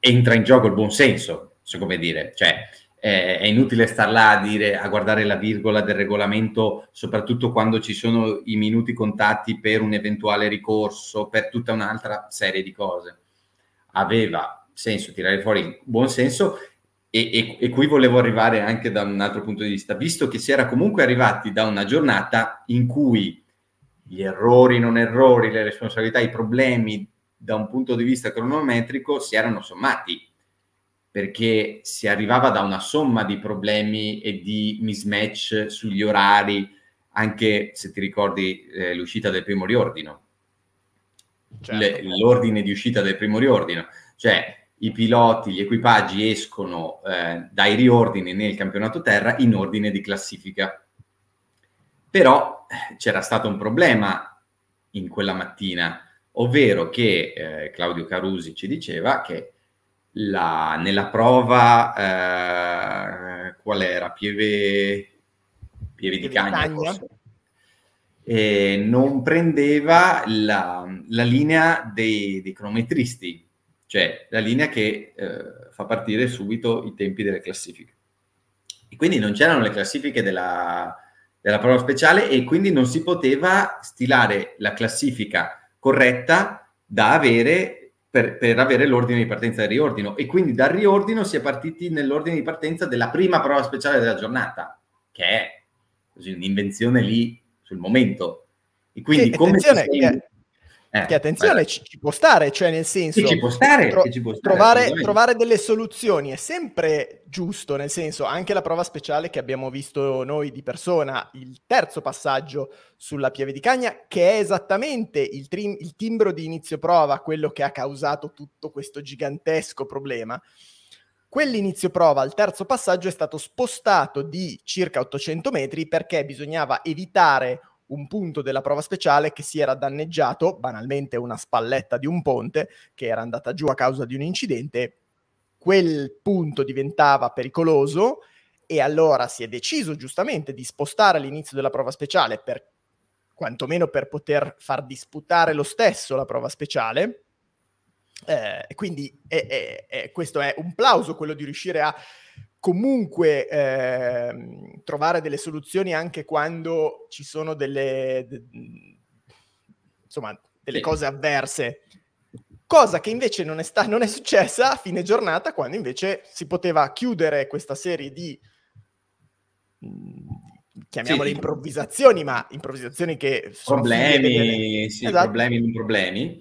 entra in gioco il buon senso, so come dire, cioè eh, è inutile star là a, dire, a guardare la virgola del regolamento, soprattutto quando ci sono i minuti contatti per un eventuale ricorso, per tutta un'altra serie di cose. Aveva senso tirare fuori buon senso e, e, e, qui volevo arrivare anche da un altro punto di vista, visto che si era comunque arrivati da una giornata in cui gli errori, non errori, le responsabilità, i problemi da un punto di vista cronometrico si erano sommati perché si arrivava da una somma di problemi e di mismatch sugli orari, anche se ti ricordi eh, l'uscita del primo riordino, certo. Le, l'ordine di uscita del primo riordino, cioè i piloti, gli equipaggi escono eh, dai riordini nel campionato terra in ordine di classifica. Però eh, c'era stato un problema in quella mattina, ovvero che eh, Claudio Carusi ci diceva che la, nella prova, eh, qual era? Pieve, Pieve di Cagna, e non prendeva la, la linea dei, dei, cronometristi, cioè la linea che eh, fa partire subito i tempi delle classifiche. E quindi non c'erano le classifiche della, della prova speciale e quindi non si poteva stilare la classifica corretta da avere per, per, avere l'ordine di partenza del riordino e quindi dal riordino si è partiti nell'ordine di partenza della prima prova speciale della giornata, che è così un'invenzione lì sul momento. E quindi che, come attenzione, sei... Eh, che attenzione, ci, ci, può stare, cioè nel senso... Ci può stare, tro- ci può stare trovare, trovare, delle soluzioni è sempre giusto, nel senso anche la prova speciale che abbiamo visto noi di persona, il terzo passaggio sulla Pieve di Cagna, che è esattamente il, trim- il timbro di inizio prova, quello che ha causato tutto questo gigantesco problema. Quell'inizio prova al terzo passaggio è stato spostato di circa 800 metri perché bisognava evitare un punto della prova speciale che si era danneggiato, banalmente una spalletta di un ponte che era andata giù a causa di un incidente, quel punto diventava pericoloso e allora si è deciso giustamente di spostare l'inizio della prova speciale per quantomeno per poter far disputare lo stesso la prova speciale. Eh, quindi è, è, questo è un plauso quello di riuscire a comunque eh, trovare delle soluzioni anche quando ci sono delle, de, insomma, delle sì. cose avverse. Cosa che invece non è, sta- non è successa a fine giornata, quando invece si poteva chiudere questa serie di, mm, chiamiamole sì, improvvisazioni, ma improvvisazioni che... Problemi, sì, esatto. problemi, non problemi.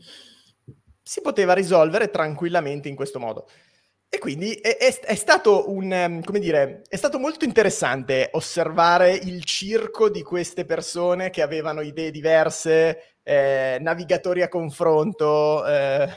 Si poteva risolvere tranquillamente in questo modo. E quindi è, è, è, stato un, ehm, come dire, è stato molto interessante osservare il circo di queste persone che avevano idee diverse, eh, navigatori a confronto, eh,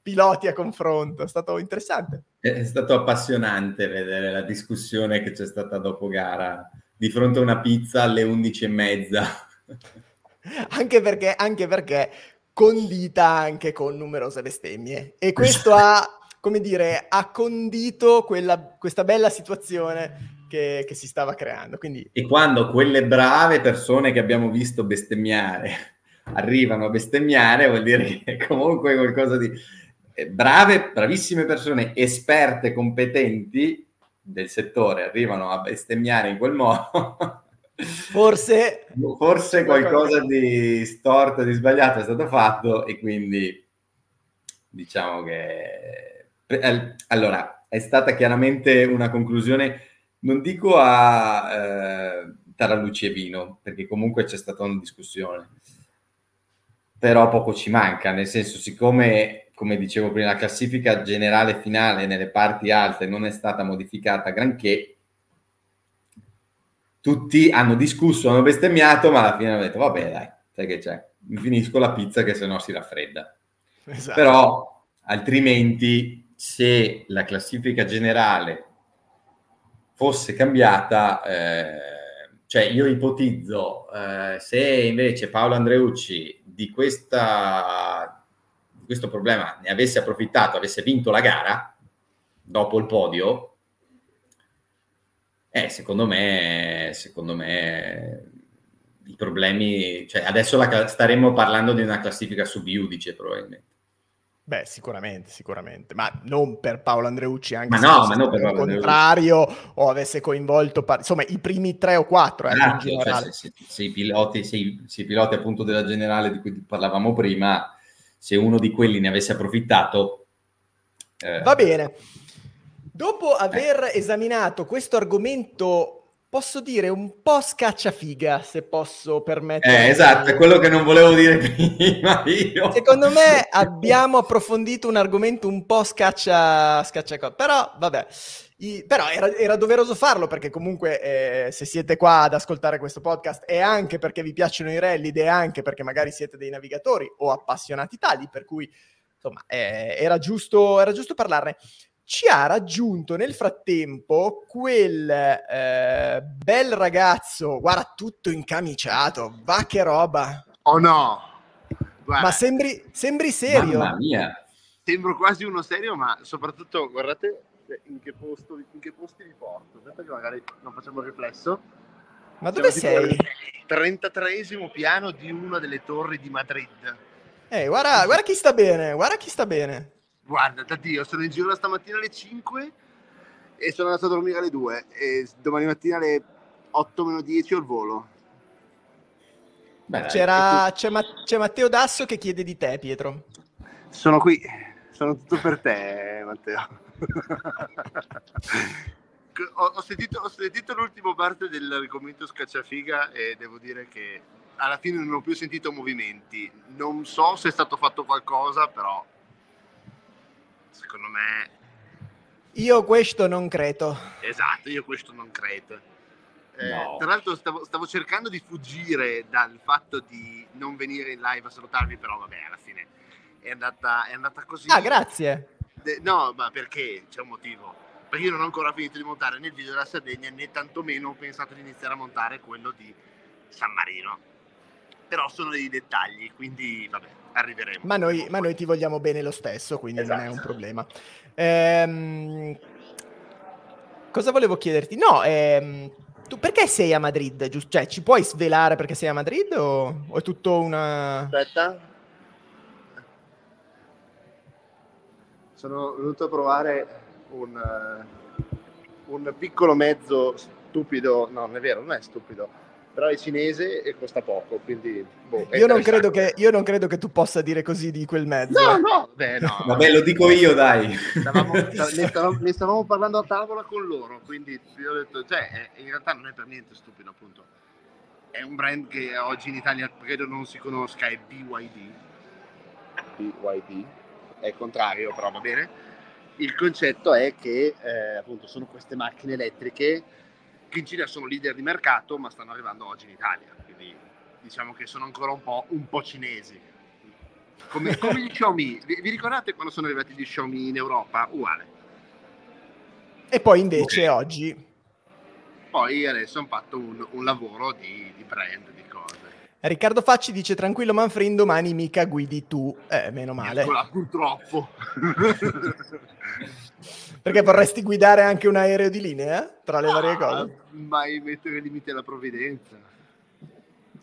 piloti a confronto. È stato interessante. È stato appassionante vedere la discussione che c'è stata dopo gara di fronte a una pizza alle 11 e mezza. (laughs) anche perché, anche perché condita anche con numerose bestemmie. E questo ha come dire, ha condito quella, questa bella situazione che, che, si stava creando. Quindi... E quando quelle brave persone che abbiamo visto bestemmiare arrivano a bestemmiare, vuol dire che (laughs) comunque qualcosa di... Eh, brave, bravissime persone, esperte, competenti del settore arrivano a bestemmiare in quel modo. (laughs) Forse, forse qualcosa di storto, di sbagliato è stato fatto e quindi diciamo che allora, è stata chiaramente una conclusione, non dico a eh, Taraluci e Vino, perché comunque c'è stata una discussione, però poco ci manca, nel senso, siccome, come dicevo prima, la classifica generale finale nelle parti alte non è stata modificata granché, tutti hanno discusso, hanno bestemmiato, ma alla fine hanno detto, vabbè dai, sai che c'è, mi finisco la pizza che sennò si raffredda. Esatto. Però altrimenti se la classifica generale fosse cambiata, eh, cioè io ipotizzo eh, se invece Paolo Andreucci di, questa, di questo problema ne avesse approfittato, avesse vinto la gara dopo il podio, eh, secondo me, secondo me i problemi, cioè adesso la, staremmo parlando di una classifica sub iudice probabilmente. Beh, sicuramente, sicuramente, ma non per Paolo Andreucci, anche ma se no, ma non per il contrario o avesse coinvolto, par- insomma, i primi tre o quattro. Eh, ah, cioè, se, se, se, i piloti, se, i, se i piloti appunto della generale di cui parlavamo prima, se uno di quelli ne avesse approfittato... Eh... Va bene. Dopo aver eh. esaminato questo argomento posso dire un po' scacciafiga, se posso permettere. Eh, esatto, è quello che non volevo dire (laughs) prima io. Secondo me (laughs) abbiamo approfondito un argomento un po' scaccia, scaccia però vabbè. I, però era, era, doveroso farlo perché comunque eh, se siete qua ad ascoltare questo podcast è anche perché vi piacciono i rally ed è anche perché magari siete dei navigatori o appassionati tali, per cui insomma eh, era, giusto, era giusto parlarne ci ha raggiunto nel frattempo quel eh, bel ragazzo, guarda tutto incamiciato, va che roba. Oh no! Guarda. Ma sembri, sembri serio. Mamma mia. Sembro quasi uno serio, ma soprattutto guardate in che, posto, in che posti vi porto. Aspetta che magari non facciamo riflesso. Ma dove Siamo sei? 33 piano di una delle torri di Madrid. Eh, guarda, guarda chi sta bene, guarda chi sta bene. Guarda, da Dio, sono in giro stamattina alle 5 e sono andato a dormire alle 2 e domani mattina alle 8 meno 10 ho il volo. Beh, C'era, c'è, Ma- c'è Matteo Dasso che chiede di te, Pietro. Sono qui, sono tutto per te, Matteo. (laughs) ho, ho, sentito, ho, sentito, l'ultima parte dell'argomento scacciafiga e devo dire che alla fine non ho più sentito movimenti. Non so se è stato fatto qualcosa, però secondo me... Io questo non credo. Esatto, io questo non credo. Eh, no. Tra l'altro stavo, stavo, cercando di fuggire dal fatto di non venire in live a salutarvi, però vabbè, alla fine è andata, è andata così. Ah, grazie. De, no, ma perché? C'è un motivo. Perché io non ho ancora finito di montare né il video della Sardegna né tantomeno ho pensato di iniziare a montare quello di San Marino. Però sono dei dettagli, quindi vabbè, arriveremo. Ma noi, ma noi ti vogliamo bene lo stesso, quindi esatto. non è un esatto. problema. Ehm, cosa volevo chiederti? No, ehm, tu perché sei a Madrid? Giusto? Cioè, ci puoi svelare perché sei a Madrid o, o è tutto una... Aspetta. Sono venuto a provare un, uh, un piccolo mezzo stupido, no, non è vero, non è stupido, però è cinese e costa poco, quindi... Boh, io, non che, io, non credo che, tu possa dire così di quel mezzo. No, no, beh, no. Vabbè, lo dico io, dai. Stavamo, ne, stavamo, ne, stavamo, parlando a tavola con loro, quindi vi ho detto, cioè, in realtà non è per niente stupido, appunto. È un brand che oggi in Italia credo non si conosca, è BYD. BYD, è il contrario, però va bene. Il concetto è che, eh, appunto, sono queste macchine elettriche che in Cina sono leader di mercato, ma stanno arrivando oggi in Italia. Quindi diciamo che sono ancora un po', un po cinesi. Come, (laughs) come gli Xiaomi. Vi, vi, ricordate quando sono arrivati gli Xiaomi in Europa? Uguale. E poi invece okay. oggi... Poi adesso hanno fatto un, un lavoro di, di brand, di. Riccardo Facci dice tranquillo Manfred, domani mica guidi tu. Eh, meno male. Eccola, purtroppo. (laughs) Perché vorresti guidare anche un aereo di linea tra le ah, varie cose? Mai mettere limiti alla provvidenza.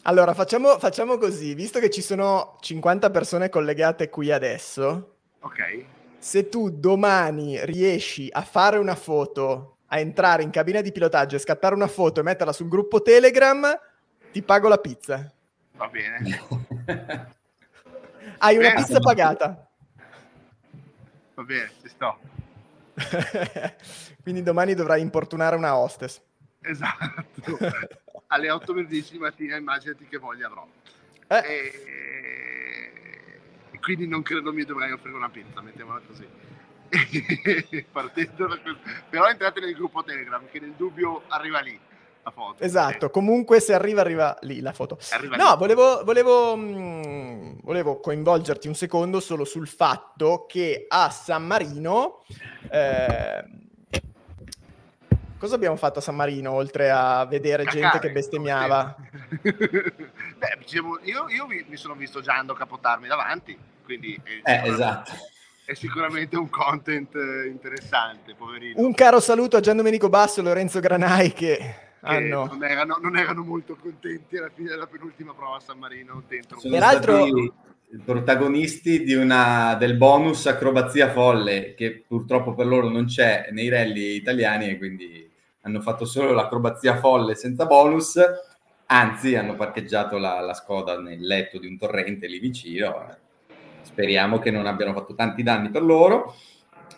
Allora, facciamo, facciamo, così, visto che ci sono 50 persone collegate qui adesso. Ok. Se tu domani riesci a fare una foto, a entrare in cabina di pilotaggio e scattare una foto e metterla sul gruppo Telegram, ti pago la pizza. Va bene. (laughs) Hai una pizza pagata. Va bene, ci sto. (laughs) Quindi domani dovrai importunare una hostess. Esatto. (laughs) Alle 8 10 di mattina immaginati che voglia avrò. Eh. E... quindi non credo mi dovrai offrire una pizza, mettiamola così. Partendo da questo. Però entrate nel gruppo Telegram che nel dubbio arriva lì la foto. Esatto, sì. comunque se arriva, arriva lì la foto. Arriva no, lì. Volevo, volevo, mh, mm, volevo, coinvolgerti un secondo solo sul fatto che a San Marino... Eh, cosa abbiamo fatto a San Marino oltre a vedere Cacare, gente che bestemmiava? (laughs) Beh, diciamo, io, io mi, mi, sono visto Giando capotarmi davanti, quindi... Eh, esatto è sicuramente un content interessante, poverino. Un caro saluto a Gian Domenico Basso e Lorenzo Granai che hanno... non, erano, non, erano, molto contenti alla fine della penultima prova a San Marino dentro. Peraltro, protagonisti di una, del bonus acrobazia folle, che purtroppo per loro non c'è nei rally italiani e quindi hanno fatto solo l'acrobazia folle senza bonus, anzi hanno parcheggiato la, la Skoda nel letto di un torrente lì vicino. Speriamo che non abbiano fatto tanti danni per loro,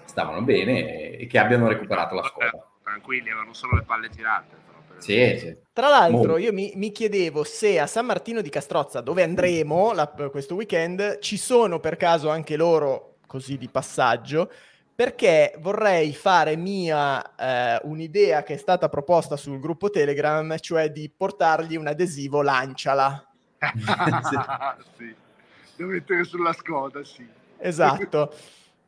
stavano bene e che abbiano recuperato la Skoda. Tranquilli, avevano solo le palle girate. Sì, sì. Tra l'altro, io mi, mi, chiedevo se a San Martino di Castrozza, dove andremo la, questo weekend, ci sono per caso anche loro, così di passaggio, perché vorrei fare mia eh, un'idea che è stata proposta sul gruppo Telegram, cioè di portargli un adesivo lanciala. (laughs) sì. Devo mettere sulla Skoda, sì. Esatto.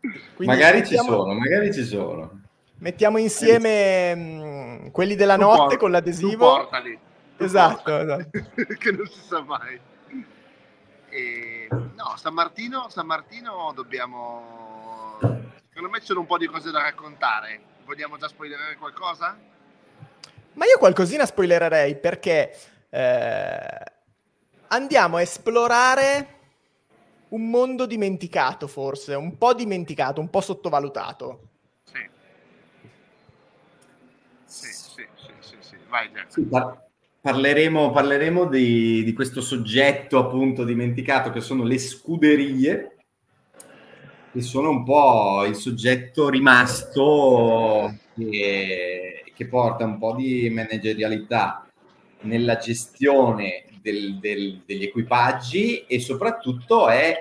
(laughs) Quindi magari mettiamo... ci sono, magari ci sono. Mettiamo insieme mh, mm, quelli della tu notte por- con l'adesivo. portali. esatto, esatto. (laughs) che non si sa mai. E, no, San Martino, San Martino dobbiamo... Secondo me ci sono un po' di cose da raccontare. Vogliamo già spoilerare qualcosa? Ma io qualcosina spoilererei perché eh, andiamo a esplorare un mondo dimenticato forse, un po' dimenticato, un po' sottovalutato. Vai sì, par- parleremo, parleremo di, di, questo soggetto appunto dimenticato che sono le scuderie, che sono un po' il soggetto rimasto che, che porta un po' di managerialità nella gestione del, del, degli equipaggi e soprattutto è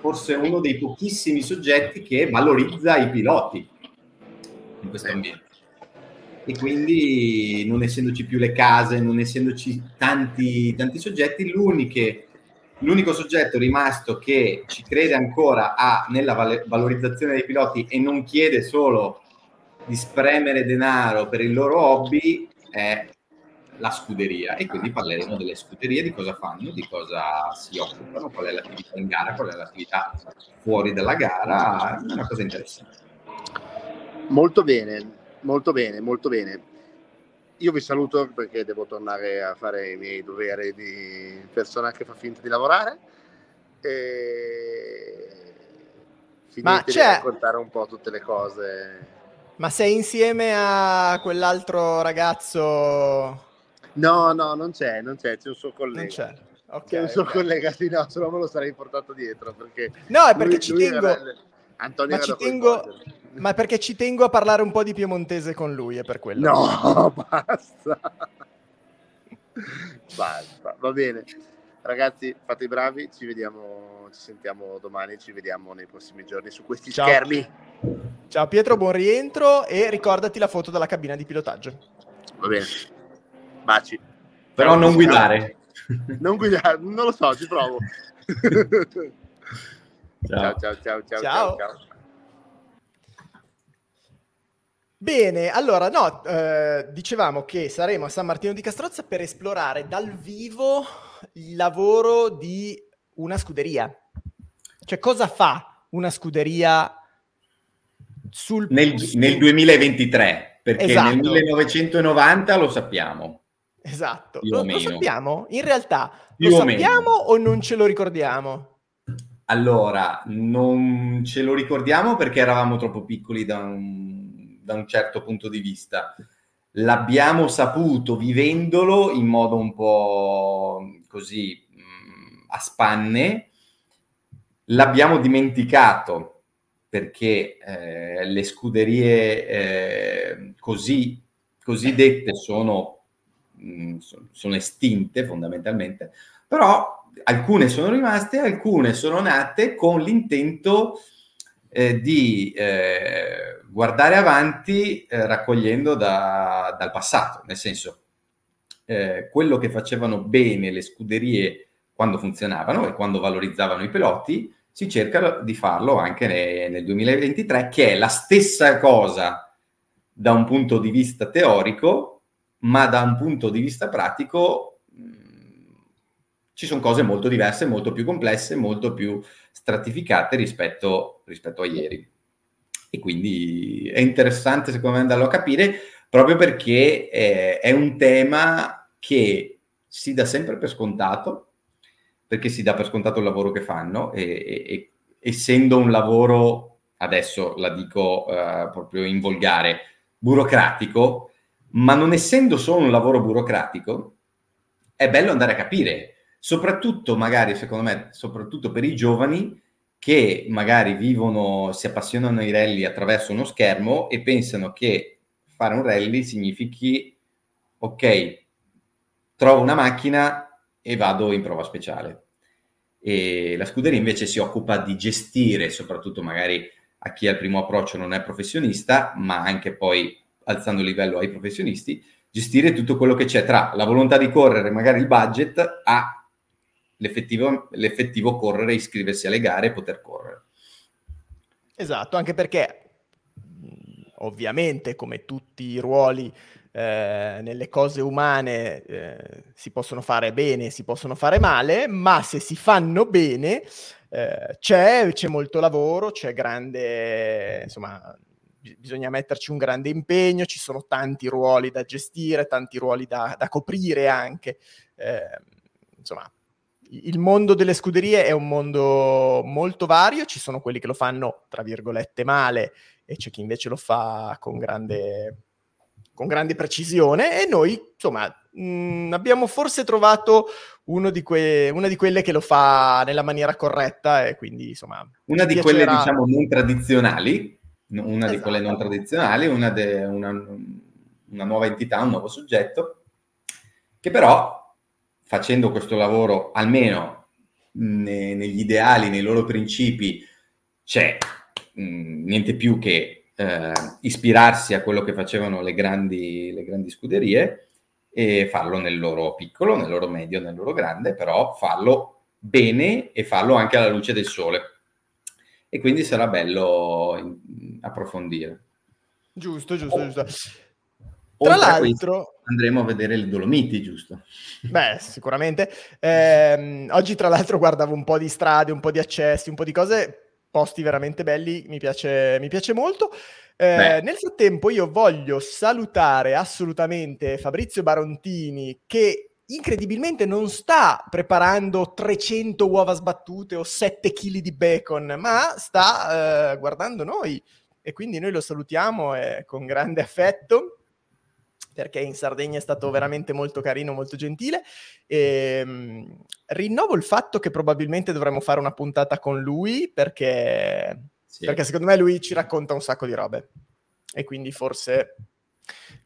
forse uno dei pochissimi soggetti che valorizza i piloti in questo ambiente e quindi non essendoci più le case, non essendoci tanti, tanti soggetti, l'unico soggetto rimasto che ci crede ancora a, nella val- valorizzazione dei piloti e non chiede solo di spremere denaro per il loro hobby è la scuderia. E quindi parleremo delle scuderie, di cosa fanno, di cosa si occupano, qual è l'attività in gara, qual è l'attività fuori dalla gara, è una cosa interessante. Molto bene, Molto bene, molto bene. Io vi saluto perché devo tornare a fare i miei doveri di persona che fa finta di lavorare. E finite di raccontare un po' tutte le cose. Ma sei insieme a quell'altro ragazzo? No, no, non c'è, non c'è, c'è un suo collega. Non c'è. Okay, c'è un suo okay. collega, sì, no, se no me lo sarei portato dietro. Perché no, è perché lui, ci lui tengo... Era... Antonio ma ci tengo... Ma perché ci tengo a parlare un po' di piemontese con lui, è per quello. No, (laughs) basta. basta, va bene. Ragazzi, fate i bravi, ci vediamo, ci sentiamo domani, ci vediamo nei prossimi giorni su questi Ciao. schermi. Ciao Pietro, buon rientro e ricordati la foto della cabina di pilotaggio. Va bene. Baci. Però non guidare. Non guidare, non lo so, ci provo. (laughs) Ciao, ciao, ciao, ciao, ciao. ciao. Bene, allora no, eh, dicevamo che saremo a San Martino di Castrozza per esplorare dal vivo il lavoro di una scuderia. Cioè cosa fa una scuderia sul... Nel, nel 2023, perché esatto. nel 1990 lo sappiamo. Esatto, lo, lo, sappiamo? In realtà Più lo sappiamo o, o non ce lo ricordiamo? Allora, non ce lo ricordiamo perché eravamo troppo piccoli da un, da un certo punto di vista. L'abbiamo saputo vivendolo in modo un po' così mm, a spanne, l'abbiamo dimenticato perché eh, le scuderie eh, così cosiddette sono, mh, mm, sono estinte fondamentalmente, però alcune sono rimaste, alcune sono nate con l'intento eh, di eh, guardare avanti eh, raccogliendo da, dal passato, nel senso eh, quello che facevano bene le scuderie quando funzionavano e quando valorizzavano i piloti, si cerca di farlo anche ne, nel 2023, che è la stessa cosa da un punto di vista teorico, ma da un punto di vista pratico ci sono cose molto diverse, molto più complesse, molto più stratificate rispetto, rispetto a ieri. E quindi è interessante secondo me andarlo a capire proprio perché eh, è un tema che si dà sempre per scontato, perché si dà per scontato il lavoro che fanno e, e, e essendo un lavoro, adesso la dico uh, proprio in volgare, burocratico, ma non essendo solo un lavoro burocratico, è bello andare a capire, soprattutto magari, secondo me, soprattutto per i giovani che magari vivono, si appassionano ai rally attraverso uno schermo e pensano che fare un rally significhi, ok, trovo una macchina e vado in prova speciale. E la scuderia invece si occupa di gestire, soprattutto magari a chi al primo approccio non è professionista, ma anche poi alzando il livello ai professionisti, gestire tutto quello che c'è tra la volontà di correre, magari il budget, a l'effettivo, l'effettivo correre, iscriversi alle gare e poter correre. Esatto, anche perché ovviamente come tutti i ruoli eh, nelle cose umane eh, si possono fare bene, si possono fare male, ma se si fanno bene eh, c'è, c'è, molto lavoro, c'è grande, insomma, bisogna metterci un grande impegno, ci sono tanti ruoli da gestire, tanti ruoli da, da coprire anche. Eh, insomma, il mondo delle scuderie è un mondo molto vario, ci sono quelli che lo fanno, tra virgolette, male e c'è chi invece lo fa con grande con grande precisione e noi, insomma, mh, mm, abbiamo forse trovato di que- una di quelle che lo fa nella maniera corretta e quindi, insomma... Una di piacerà... quelle, diciamo, non tradizionali, una esatto. di quelle non esatto. tradizionali, una, de- una, una nuova entità, un nuovo soggetto, che però, facendo questo lavoro, almeno ne- negli ideali, nei loro principi, c'è mh, mm, niente più che eh, ispirarsi a quello che facevano le grandi, le grandi scuderie e farlo nel loro piccolo, nel loro medio, nel loro grande, però farlo bene e farlo anche alla luce del sole. E quindi sarà bello in, approfondire. Giusto, giusto, giusto. Tra l'altro, andremo a vedere le Dolomiti, giusto? Beh, sicuramente. Eh, oggi, tra l'altro, guardavo un po' di strade, un po' di accessi, un po' di cose posti veramente belli, mi piace, mi piace molto. Eh, nel frattempo io voglio salutare assolutamente Fabrizio Barontini che incredibilmente non sta preparando 300 uova sbattute o 7 kg di bacon, ma sta eh, guardando noi e quindi noi lo salutiamo eh, con grande affetto perché in Sardegna è stato veramente molto carino, molto gentile. E, um, rinnovo il fatto che probabilmente dovremmo fare una puntata con lui perché, sì. perché secondo me lui ci racconta un sacco di robe e quindi forse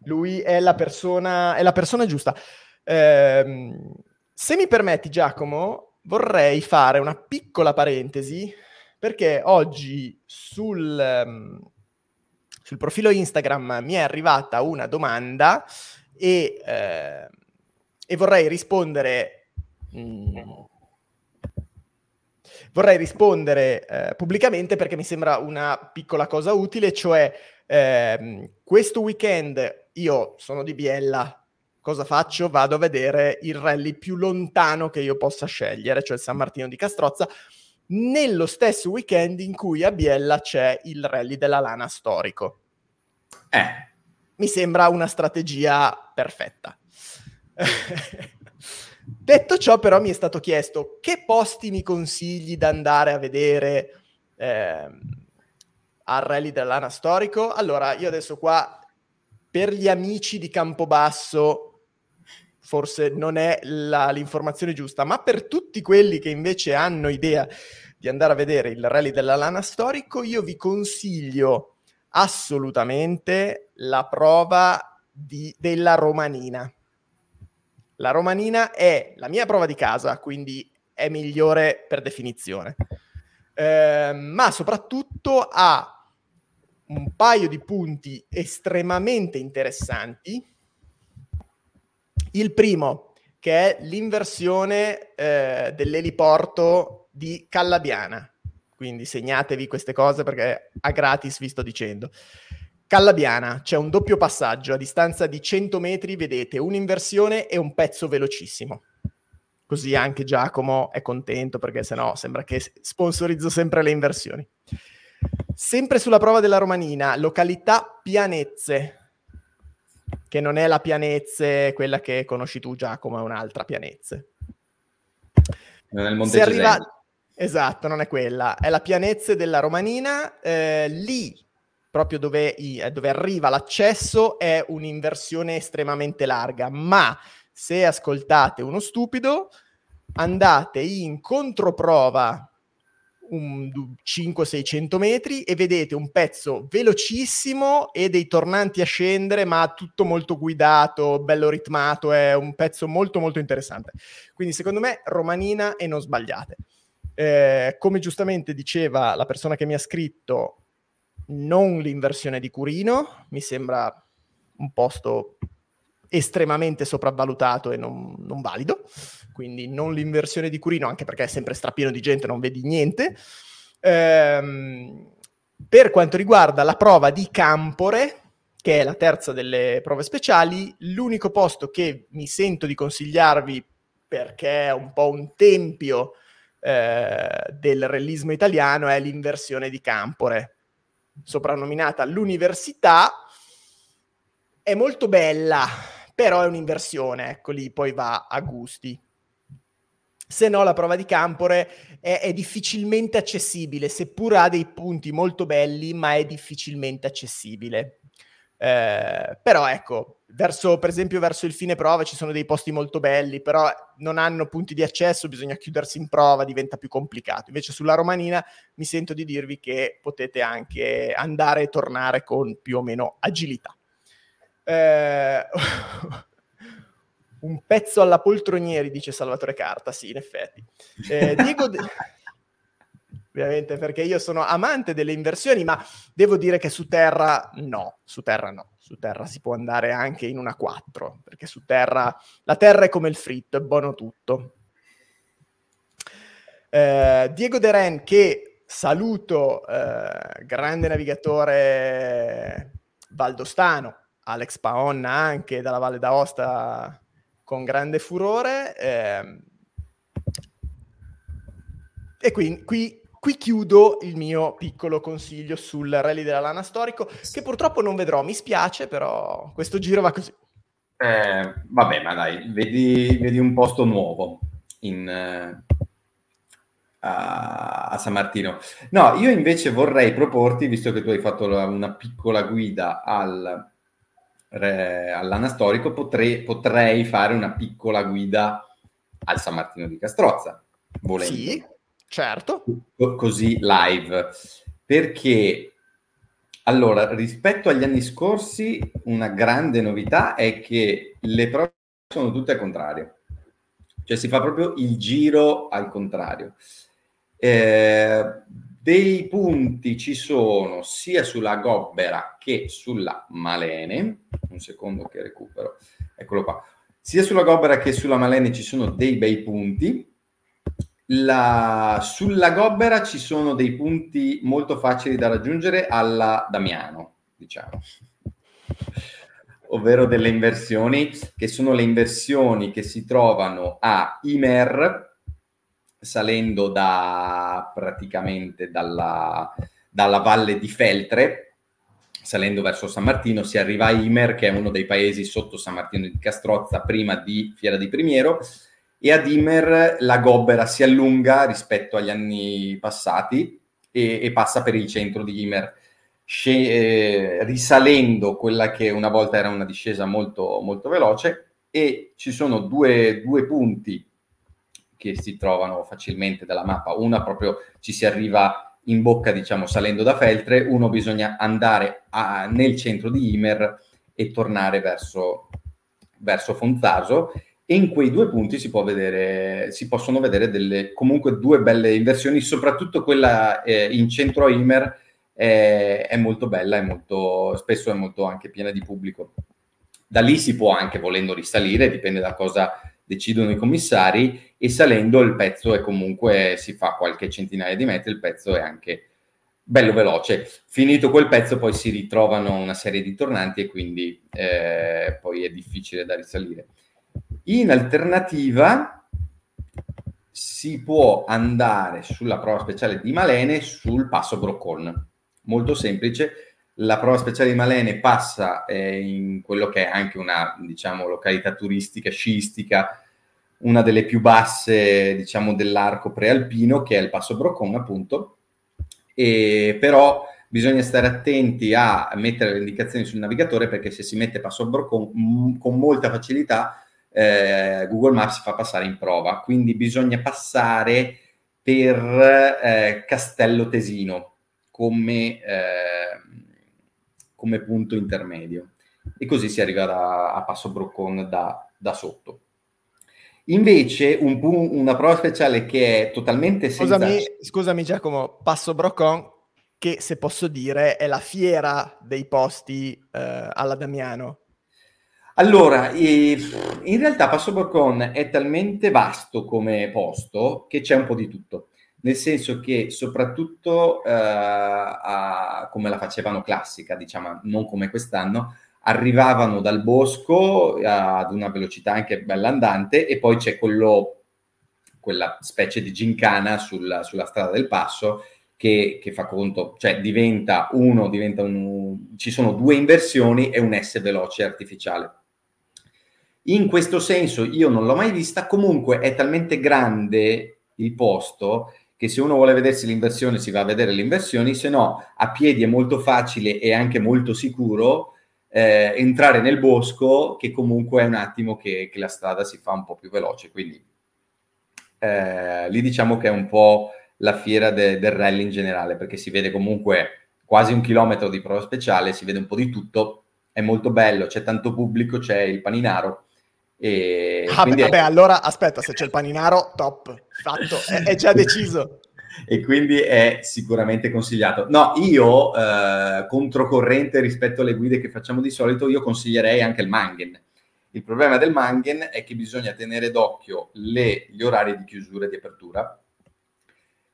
lui è la persona, è la persona giusta. Eh, se mi permetti Giacomo, vorrei fare una piccola parentesi perché oggi sul... Sul profilo Instagram mi è arrivata una domanda e, eh, e vorrei rispondere. Mh, mm, vorrei rispondere eh, pubblicamente perché mi sembra una piccola cosa utile, cioè eh, questo weekend io sono di Biella, cosa faccio? Vado a vedere il rally più lontano che io possa scegliere, cioè San Martino di Castrozza, nello stesso weekend in cui a Biella c'è il rally della lana storico. Eh. Mi sembra una strategia perfetta. (laughs) Detto ciò, però, mi è stato chiesto che posti mi consigli da andare a vedere eh, al rally della lana storico. Allora, io adesso qua, per gli amici di Campobasso, forse non è la, l'informazione giusta, ma per tutti quelli che invece hanno idea di andare a vedere il rally della lana storico, io vi consiglio assolutamente la prova di, della romanina. La romanina è la mia prova di casa, quindi è migliore per definizione, eh, ma soprattutto ha un paio di punti estremamente interessanti il primo, che è l'inversione eh, dell'eliporto di Callabiana. Quindi segnatevi queste cose perché a gratis vi sto dicendo. Callabiana, c'è un doppio passaggio, a distanza di 100 metri vedete un'inversione e un pezzo velocissimo. Così anche Giacomo è contento perché sennò sembra che sponsorizzo sempre le inversioni. Sempre sulla prova della Romanina, località Pianezze, che non è la Pianezze, quella che conosci tu Giacomo, è un'altra Pianezze. Non è il Monte arriva... Esatto, non è quella, è la pianezza della Romanina. Eh, lì, proprio dove, dove arriva l'accesso, è un'inversione estremamente larga, ma se ascoltate uno stupido, andate in controprova un 500-600 metri e vedete un pezzo velocissimo e dei tornanti a scendere, ma tutto molto guidato, bello ritmato, è un pezzo molto molto interessante. Quindi secondo me Romanina e non sbagliate. Eh, come giustamente diceva la persona che mi ha scritto, non l'inversione di Curino, mi sembra un posto estremamente sopravvalutato e non, non, valido, quindi non l'inversione di Curino, anche perché è sempre strapieno di gente, non vedi niente. Ehm, per quanto riguarda la prova di Campore, che è la terza delle prove speciali, l'unico posto che mi sento di consigliarvi perché è un po' un tempio eh, del realismo italiano è l'inversione di Campore, soprannominata l'università. È molto bella, però è un'inversione, ecco lì poi va a gusti. Se no, la prova di Campore è, è, difficilmente accessibile, seppur ha dei punti molto belli, ma è difficilmente accessibile. Eh, però ecco, verso, per esempio verso il fine prova ci sono dei posti molto belli, però non hanno punti di accesso, bisogna chiudersi in prova, diventa più complicato. Invece sulla Romanina mi sento di dirvi che potete anche andare e tornare con più o meno agilità. Eh, (laughs) un pezzo alla poltronieri, dice Salvatore Carta, sì, in effetti. Eh, Diego... De... (laughs) Ovviamente perché io sono amante delle inversioni, ma devo dire che su terra no, su terra no. Su terra si può andare anche in una 4, perché su terra la terra è come il fritto, è buono tutto. Eh, Diego De Ren, che saluto, eh, grande navigatore valdostano, Alex Paonna anche dalla Valle d'Aosta con grande furore. Eh, e qui, qui, qui, chiudo il mio piccolo consiglio sul rally della lana storico, che purtroppo non vedrò, mi spiace, però questo giro va così. Eh, vabbè, ma dai, vedi, vedi un posto nuovo in, uh, a, San Martino. No, io invece vorrei proporti, visto che tu hai fatto la, una piccola guida al all'anastorico potrei, potrei fare una piccola guida al San Martino di Castrozza, volendo. Sì, certo. così live. Perché, allora, rispetto agli anni scorsi, una grande novità è che le prove sono tutte al contrario. Cioè si fa proprio il giro al contrario. Eh, dei punti ci sono sia sulla Gobbera che sulla Malene. Un secondo che recupero. Eccolo qua. Sia sulla Gobbera che sulla Malene ci sono dei bei punti. La, sulla Gobbera ci sono dei punti molto facili da raggiungere alla Damiano, diciamo. Ovvero delle inversioni che sono le inversioni che si trovano a Imer, salendo da praticamente dalla, dalla valle di Feltre, salendo verso San Martino, si arriva a Imer, che è uno dei paesi sotto San Martino di Castrozza, prima di Fiera di Primiero, e ad Imer la Gobbera si allunga rispetto agli anni passati e, e passa per il centro di Imer, sc- eh, risalendo quella che una volta era una discesa molto, molto veloce, e ci sono due, due punti che si trovano facilmente dalla mappa. Una proprio ci si arriva in bocca, diciamo, salendo da Feltre, uno bisogna andare a, nel centro di Imer e tornare verso, verso Fonzaso e in quei due punti si, vedere, si possono vedere delle, comunque due belle inversioni, soprattutto quella eh, in centro a Imer è, è molto bella, è molto, spesso è molto anche piena di pubblico. Da lì si può anche, volendo risalire, dipende da cosa decidono i commissari e salendo il pezzo è comunque, si fa qualche centinaia di metri, il pezzo è anche bello veloce. Finito quel pezzo poi si ritrovano una serie di tornanti e quindi eh, poi è difficile da risalire. In alternativa si può andare sulla prova speciale di Malene sul passo Broccon. Molto semplice, la prova speciale di Malene passa eh, in quello che è anche una diciamo, località turistica, sciistica, una delle più basse, diciamo, dell'arco prealpino, che è il Passo Brocon, appunto, e però bisogna stare attenti a mettere le indicazioni sul navigatore perché se si mette Passo Brocon m- con molta facilità eh, Google Maps fa passare in prova, quindi bisogna passare per eh, Castello Tesino come, eh, come, punto intermedio e così si arriva da, a Passo Broccon da, da sotto. Invece un, una prova speciale che è totalmente senza... Scusami, scusami Giacomo, Passo Broccon che se posso dire è la fiera dei posti eh, alla Damiano. Allora, in realtà Passo Borcon è talmente vasto come posto che c'è un po' di tutto, nel senso che soprattutto eh, a, come la facevano classica, diciamo, non come quest'anno, arrivavano dal bosco ad una velocità anche bella andante e poi c'è quello, quella specie di gincana sul, sulla strada del passo che, che, fa conto, cioè diventa uno, diventa un, ci sono due inversioni e un S veloce artificiale. In questo senso io non l'ho mai vista, comunque è talmente grande il posto che se uno vuole vedersi l'inversione si va a vedere le inversioni, se no a piedi è molto facile e anche molto sicuro eh, entrare nel bosco che comunque è un attimo che, che, la strada si fa un po' più veloce, quindi eh, lì diciamo che è un po' la fiera de, del rally in generale perché si vede comunque quasi un chilometro di prova speciale, si vede un po' di tutto, è molto bello, c'è tanto pubblico, c'è il paninaro e ah, beh, vabbè, allora aspetta, se c'è il paninaro, top, fatto, è, è già deciso. (laughs) e quindi è sicuramente consigliato. No, io, eh, controcorrente rispetto alle guide che facciamo di solito, io consiglierei anche il Mangen. Il problema del Mangen è che bisogna tenere d'occhio le, gli orari di chiusura e di apertura,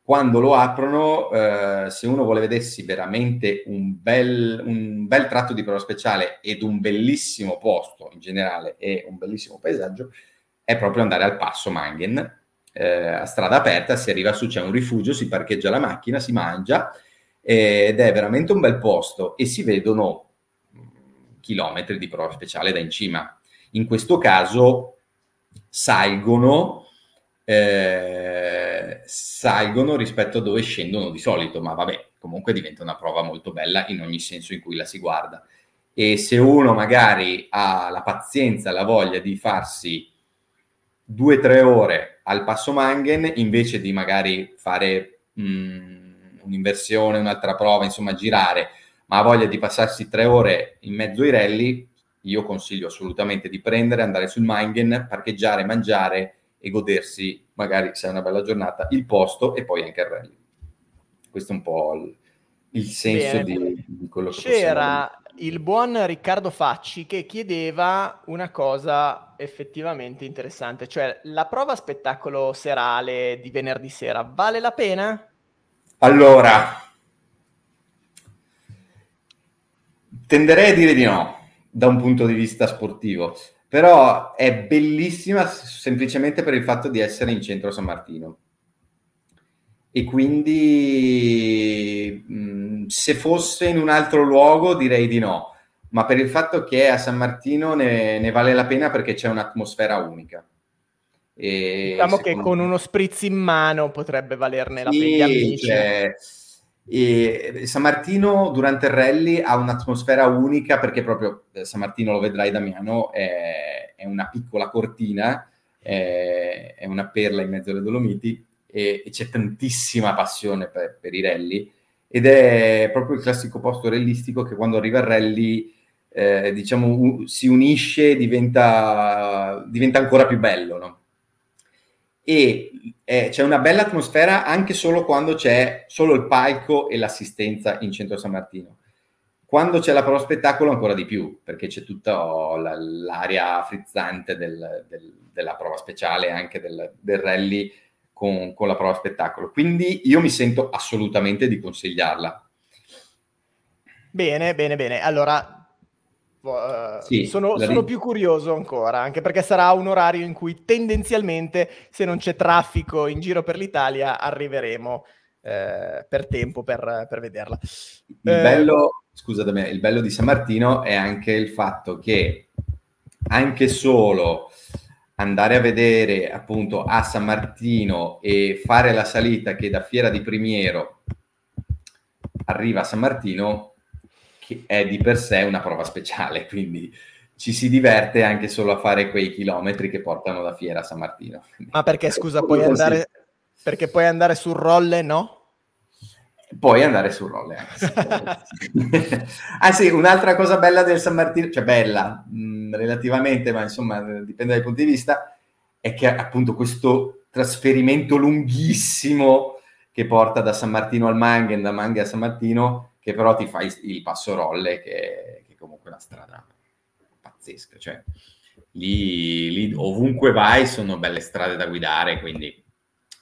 quando lo aprono, eh, se uno vuole vedersi veramente un bel, un bel, tratto di prova speciale ed un bellissimo posto in generale e un bellissimo paesaggio, è proprio andare al passo Mangen, eh, a strada aperta, si arriva su, c'è un rifugio, si parcheggia la macchina, si mangia ed è veramente un bel posto e si vedono chilometri di prova speciale da in cima. In questo caso salgono eh, salgono rispetto a dove scendono di solito, ma vabbè, comunque diventa una prova molto bella in ogni senso in cui la si guarda. E se uno magari ha la pazienza, la voglia di farsi due o tre ore al passo Mangen, invece di magari fare mh, mm, un'inversione, un'altra prova, insomma girare, ma ha voglia di passarsi tre ore in mezzo ai rally, io consiglio assolutamente di prendere, andare sul Mangen, parcheggiare, mangiare e godersi, magari se è una bella giornata, il posto e poi anche il rally. Questo è un po' il, il senso di, di, quello che C'era il buon Riccardo Facci che chiedeva una cosa effettivamente interessante, cioè la prova spettacolo serale di venerdì sera vale la pena? Allora, tenderei a dire di no da un punto di vista sportivo però è bellissima semplicemente per il fatto di essere in centro San Martino. E quindi mh, se fosse in un altro luogo direi di no, ma per il fatto che è a San Martino ne, ne vale la pena perché c'è un'atmosfera unica. E diciamo che con me... uno spritz in mano potrebbe valerne la pena. Sì, cioè, e San Martino durante il rally ha un'atmosfera unica perché proprio eh, San Martino, lo vedrai Damiano, è, è una piccola cortina, è, è, una perla in mezzo alle Dolomiti e, e c'è tantissima passione per, per, i rally ed è proprio il classico posto rallistico che quando arriva il rally eh, diciamo u- si unisce diventa, diventa ancora più bello, no? e eh, c'è una bella atmosfera anche solo quando c'è solo il palco e l'assistenza in centro San Martino. Quando c'è la prova spettacolo ancora di più, perché c'è tutta oh, la, l'aria frizzante del, del, della prova speciale, anche del, del rally con, con la prova spettacolo. Quindi io mi sento assolutamente di consigliarla. Bene, bene, bene. Allora, Uh, sì, sono, sono più curioso ancora, anche perché sarà un orario in cui tendenzialmente, se non c'è traffico in giro per l'Italia, arriveremo eh, per tempo per, per vederla. Il eh, bello, scusatemi, il bello di San Martino è anche il fatto che anche solo andare a vedere appunto a San Martino e fare la salita che da Fiera di Primiero arriva a San Martino, che è di per sé una prova speciale, (laughs) quindi ci si diverte anche solo a fare quei chilometri che portano da Fiera a San Martino. Ma perché (laughs) scusa, puoi andare, perché puoi andare sul rolle, no? Puoi andare sul rolle anche. (laughs) ah sì, un'altra cosa bella del San Martino, cioè bella mh, mm, relativamente, ma insomma dipende dai punti di vista, è che appunto questo trasferimento lunghissimo che porta da San Martino al Manghen, da Manghen a San Martino, che però ti fa il passo rolle, che, che è comunque una strada pazzesca. Cioè, lì, lì ovunque vai sono belle strade da guidare, quindi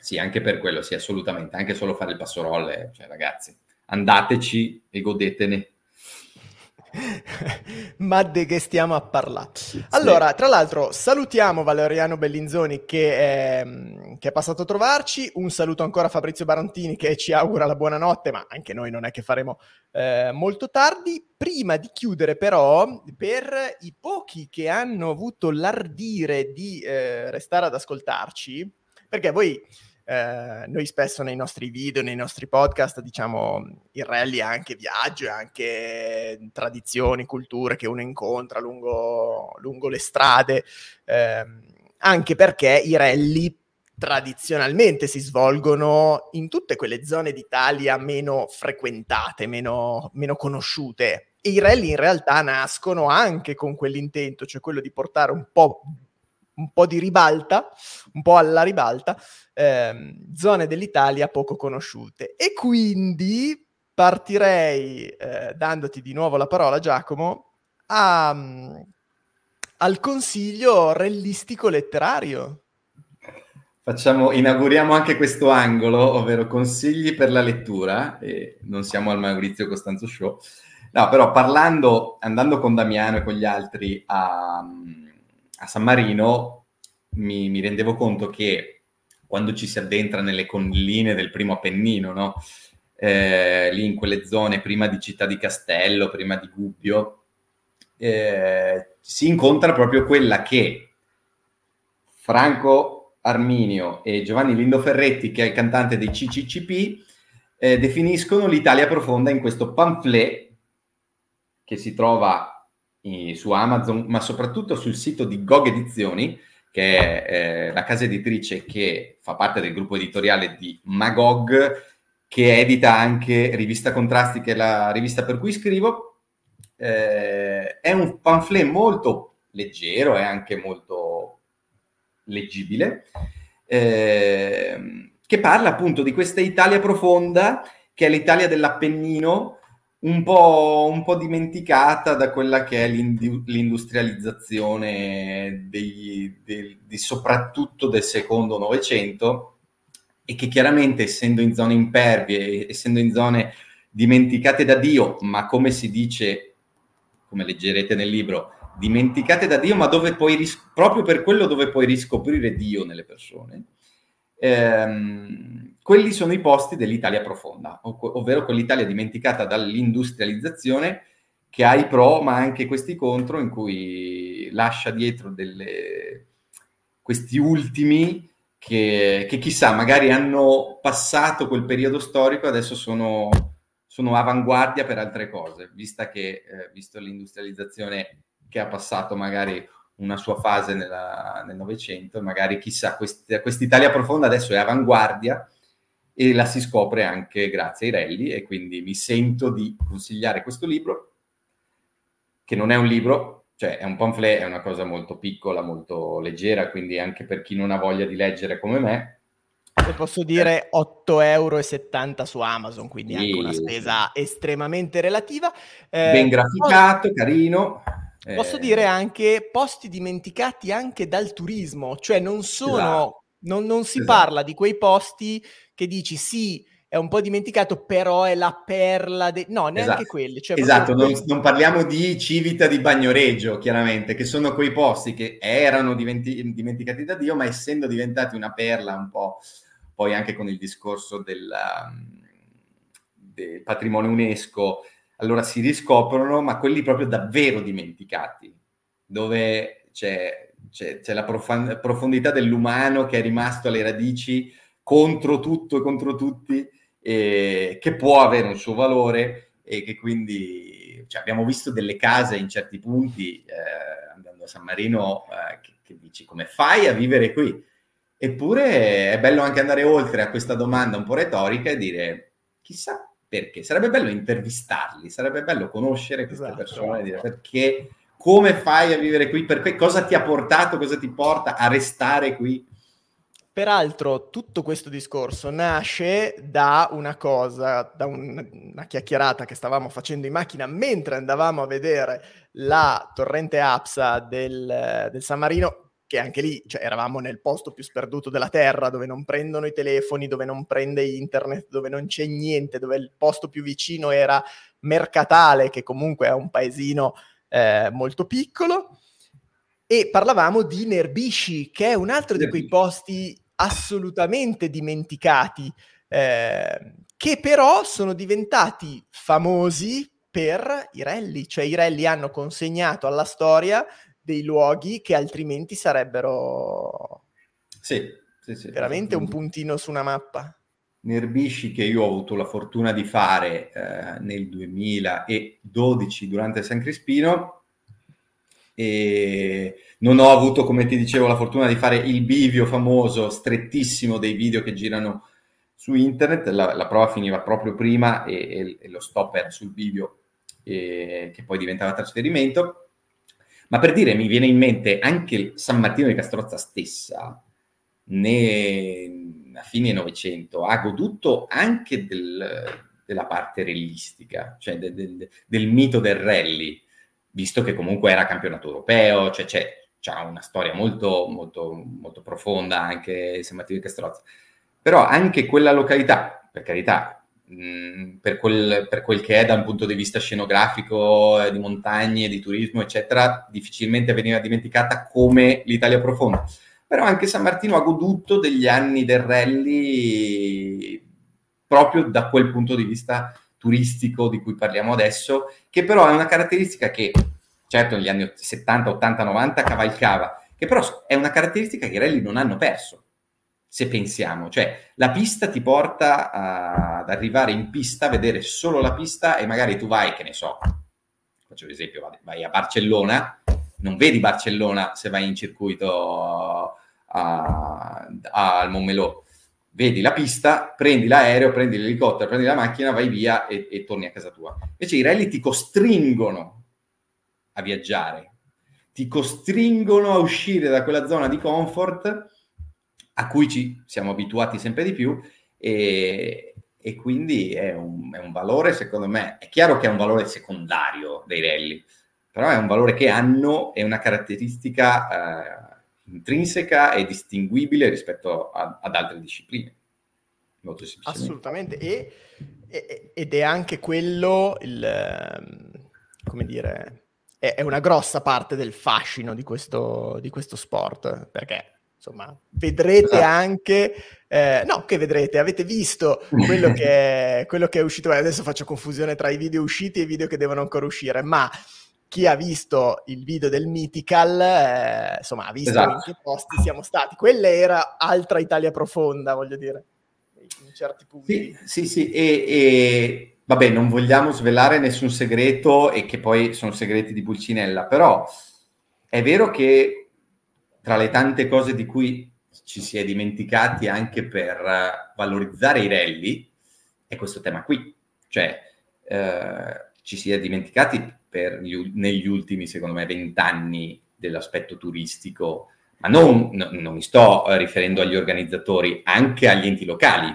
sì, anche per quello, sì, assolutamente, anche solo fare il passo rolle, cioè ragazzi, andateci e godetene. (laughs) Ma di che stiamo a parlare? Allora, tra l'altro, salutiamo Valeriano Bellinzoni che è, che è, passato a trovarci. Un saluto ancora a Fabrizio Barantini che ci augura la buonanotte, ma anche noi non è che faremo eh, molto tardi. Prima di chiudere, però, per i pochi che hanno avuto l'ardire di eh, restare ad ascoltarci, perché voi eh, noi spesso nei nostri video, nei nostri podcast, diciamo, il rally è anche viaggio, è anche tradizioni, culture che uno incontra lungo, lungo le strade, eh, anche perché i rally tradizionalmente si svolgono in tutte quelle zone d'Italia meno frequentate, meno, meno conosciute. E i rally in realtà nascono anche con quell'intento, cioè quello di portare un po' un po' di ribalta, un po' alla ribalta, ehm, zone dell'Italia poco conosciute. E quindi partirei, eh, dandoti di nuovo la parola Giacomo, a, um, al consiglio rellistico letterario. Facciamo, inauguriamo anche questo angolo, ovvero consigli per la lettura, e non siamo al Maurizio Costanzo Show. No, però parlando, andando con Damiano e con gli altri a, a San Marino mi, mi, rendevo conto che quando ci si addentra nelle colline del primo Appennino, no? eh, lì in quelle zone prima di Città di Castello, prima di Gubbio, eh, si incontra proprio quella che Franco Arminio e Giovanni Lindo Ferretti, che è il cantante dei CCCP, eh, definiscono l'Italia profonda in questo pamphlet che si trova su Amazon, ma soprattutto sul sito di Gog Edizioni, che è eh, la casa editrice che fa parte del gruppo editoriale di Magog, che edita anche Rivista Contrasti, che è la rivista per cui scrivo. Eh, è un pamphlet molto leggero e anche molto leggibile, eh, che parla appunto di questa Italia profonda, che è l'Italia dell'Appennino, un po', un po', dimenticata da quella che è l'industrializzazione dei, dei, di soprattutto del secondo Novecento e che chiaramente essendo in zone impervie, essendo in zone dimenticate da Dio, ma come si dice, come leggerete nel libro, dimenticate da Dio, ma dove puoi ris- proprio per quello dove puoi riscoprire Dio nelle persone, ehm, quelli sono i posti dell'Italia profonda, ov- ovvero quell'Italia dimenticata dall'industrializzazione che ha i pro ma anche questi contro in cui lascia dietro delle, questi ultimi che, che, chissà magari hanno passato quel periodo storico e adesso sono, sono avanguardia per altre cose, vista che, eh, visto l'industrializzazione che ha passato magari una sua fase nella, nel Novecento, magari chissà, quest, quest'Italia profonda adesso è avanguardia e la si scopre anche grazie ai rally e quindi mi sento di consigliare questo libro, che non è un libro, cioè è un pamphlet, è una cosa molto piccola, molto leggera, quindi anche per chi non ha voglia di leggere come me. Se posso dire 8,70 euro su Amazon, quindi anche una spesa estremamente relativa. Eh, ben graficato, carino. Posso eh... dire anche posti dimenticati anche dal turismo, cioè non sono, esatto. non, non, si esatto. parla di quei posti che dici sì, è un po' dimenticato, però è la perla, de... no, neanche esatto. quelli. Cioè esatto, non, non, parliamo di Civita di Bagnoregio, chiaramente, che sono quei posti che erano diventi... dimenticati da Dio, ma essendo diventati una perla un po', poi anche con il discorso del, um, del patrimonio UNESCO, allora si riscoprono, ma quelli proprio davvero dimenticati, dove c'è c'è, c'è la profan- profondità dell'umano che è rimasto alle radici contro tutto e contro tutti, e che può avere un suo valore e che quindi cioè, abbiamo visto delle case in certi punti, eh, andando a San Marino, eh, che, che dici come fai a vivere qui? Eppure è bello anche andare oltre a questa domanda un po' retorica e dire chissà perché. Sarebbe bello intervistarli, sarebbe bello conoscere queste esatto. persone dire perché, come fai a vivere qui, perché, cosa ti ha portato, cosa ti porta a restare qui. Peraltro tutto questo discorso nasce da una cosa, da un, una chiacchierata che stavamo facendo in macchina mentre andavamo a vedere la torrente APSA del, del San Marino, che anche lì cioè, eravamo nel posto più sperduto della Terra, dove non prendono i telefoni, dove non prende internet, dove non c'è niente, dove il posto più vicino era Mercatale, che comunque è un paesino eh, molto piccolo, e parlavamo di Nerbisci, che è un altro di quei posti assolutamente dimenticati, eh, che però sono diventati famosi per i rally, cioè i rally hanno consegnato alla storia dei luoghi che altrimenti sarebbero sì, sì, sì, veramente un puntino su una mappa. Nerbisci che io ho avuto la fortuna di fare eh, nel 2012 durante San Crispino e non ho avuto, come ti dicevo, la fortuna di fare il bivio famoso, strettissimo dei video che girano su internet, la, la prova finiva proprio prima e, e, e lo stop era sul bivio e, che poi diventava trasferimento ma per dire, mi viene in mente anche San Martino di Castrozza stessa, ne, a fine Novecento, ha goduto anche del, della parte realistica, cioè de, de, del mito del rally, visto che comunque era campionato europeo, cioè c'è, c'ha una storia molto, molto, molto profonda anche San Martino di Castrozza. Però anche quella località, per carità, per, quel, per, quel, che è dal punto di vista scenografico, eh, di montagne, di turismo, eccetera, difficilmente veniva dimenticata come l'Italia profonda. Però anche San Martino ha goduto degli anni del rally proprio da quel punto di vista turistico di cui parliamo adesso, che però è una caratteristica che, certo, negli anni 70, 80, 90 cavalcava, che però è una caratteristica che i rally non hanno perso se pensiamo, cioè la pista ti porta a, ad arrivare in pista, vedere solo la pista e magari tu vai, che ne so, faccio l'esempio, vai a Barcellona, non vedi Barcellona se vai in circuito al Montmelò, vedi la pista, prendi l'aereo, prendi l'elicottero, prendi la macchina, vai via e, e torni a casa tua. Invece i rally ti costringono a viaggiare, ti costringono a uscire da quella zona di comfort a cui ci siamo abituati sempre di più e, e quindi è un, è un, valore, secondo me, è chiaro che è un valore secondario dei rally, però è un valore che hanno, è una caratteristica eh, intrinseca e distinguibile rispetto a, ad altre discipline. Molto Assolutamente, e, e, ed è anche quello il, ehm, come dire, è, è una grossa parte del fascino di questo, di questo sport, perché insomma, vedrete esatto. anche, eh, no, che vedrete, avete visto quello che, è, (laughs) quello che è uscito, adesso faccio confusione tra i video usciti e i video che devono ancora uscire, ma chi ha visto il video del Mythical, eh, insomma, ha visto esatto. in che posti siamo stati. Quella era altra Italia profonda, voglio dire, in certi punti. Sì, sì, sì. E, e, vabbè, non vogliamo svelare nessun segreto e che poi sono segreti di Pulcinella, però è vero che tra le tante cose di cui ci si è dimenticati anche per uh, valorizzare i rally, è questo tema qui. Cioè, uh, ci si è dimenticati gli, negli ultimi, secondo me, vent'anni dell'aspetto turistico, ma non, no, non, mi sto riferendo agli organizzatori, anche agli enti locali.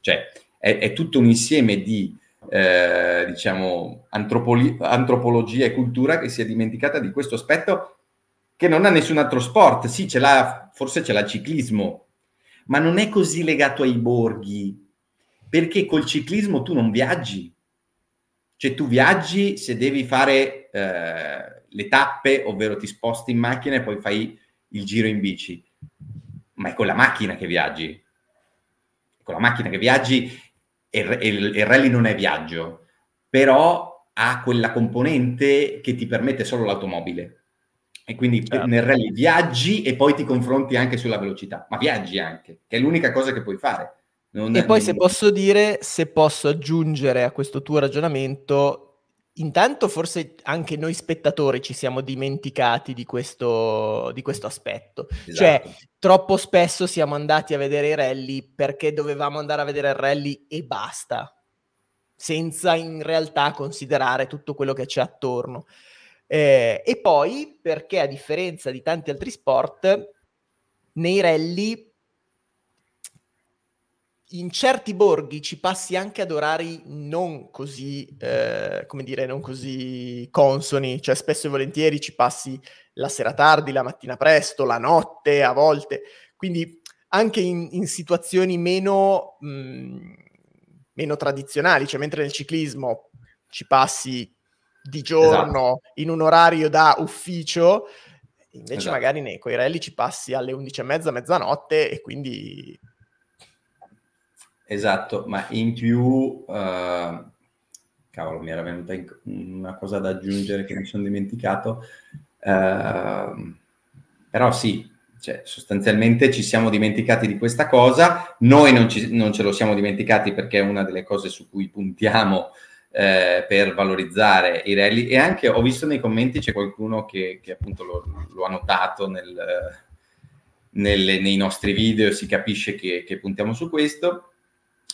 Cioè, è, è tutto un insieme di, eh, diciamo, antropoli- antropologia e cultura che si è dimenticata di questo aspetto che non ha nessun altro sport. Sì, ce l'ha, forse ce l'ha il ciclismo, ma non è così legato ai borghi, perché col ciclismo tu non viaggi. Cioè tu viaggi se devi fare eh, le tappe, ovvero ti sposti in macchina e poi fai il giro in bici. Ma è con la macchina che viaggi. Con la macchina che viaggi e il rally non è viaggio, però ha quella componente che ti permette solo l'automobile E quindi certo. nel rally viaggi e poi ti confronti anche sulla velocità, ma viaggi anche, che è l'unica cosa che puoi fare. Non e poi non... se posso dire, se posso aggiungere a questo tuo ragionamento, Intanto forse anche noi spettatori ci siamo dimenticati di questo, di questo aspetto. Cioè, esatto. Cioè, troppo spesso siamo andati a vedere i rally perché dovevamo andare a vedere il rally e basta, senza in realtà considerare tutto quello che c'è attorno. Eh, e poi perché a differenza di tanti altri sport, nei rally in certi borghi ci passi anche ad orari non così, eh, come dire, non così consoni, cioè spesso e volentieri ci passi la sera tardi, la mattina presto, la notte a volte, quindi anche in, in situazioni meno, mh, mm, meno tradizionali, cioè mentre nel ciclismo ci passi di giorno esatto. in un orario da ufficio, invece esatto. magari nei Coirelli ci passi alle 11.30, mezzanotte e quindi Esatto, ma in più, uh, cavolo, mi era venuta una cosa da aggiungere che mi sono dimenticato, uh, però sì, cioè, sostanzialmente ci siamo dimenticati di questa cosa, noi non, ci, non, ce lo siamo dimenticati perché è una delle cose su cui puntiamo eh, per valorizzare i rally e anche ho visto nei commenti c'è qualcuno che, che appunto lo, lo, ha notato nel, nelle, nei nostri video, si capisce che, che puntiamo su questo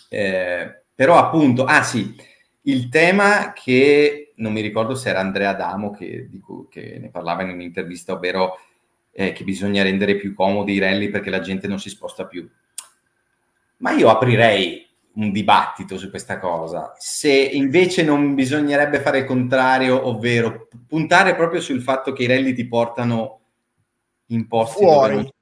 eh, però appunto, ah sì, il tema che non mi ricordo se era Andrea Adamo che, cui, che ne parlava in un'intervista, ovvero eh, che bisogna rendere più comodi i rally perché la gente non si sposta più. Ma io aprirei un dibattito su questa cosa. Se invece non bisognerebbe fare il contrario, ovvero puntare proprio sul fatto che i rally ti portano in posti fuori. dove non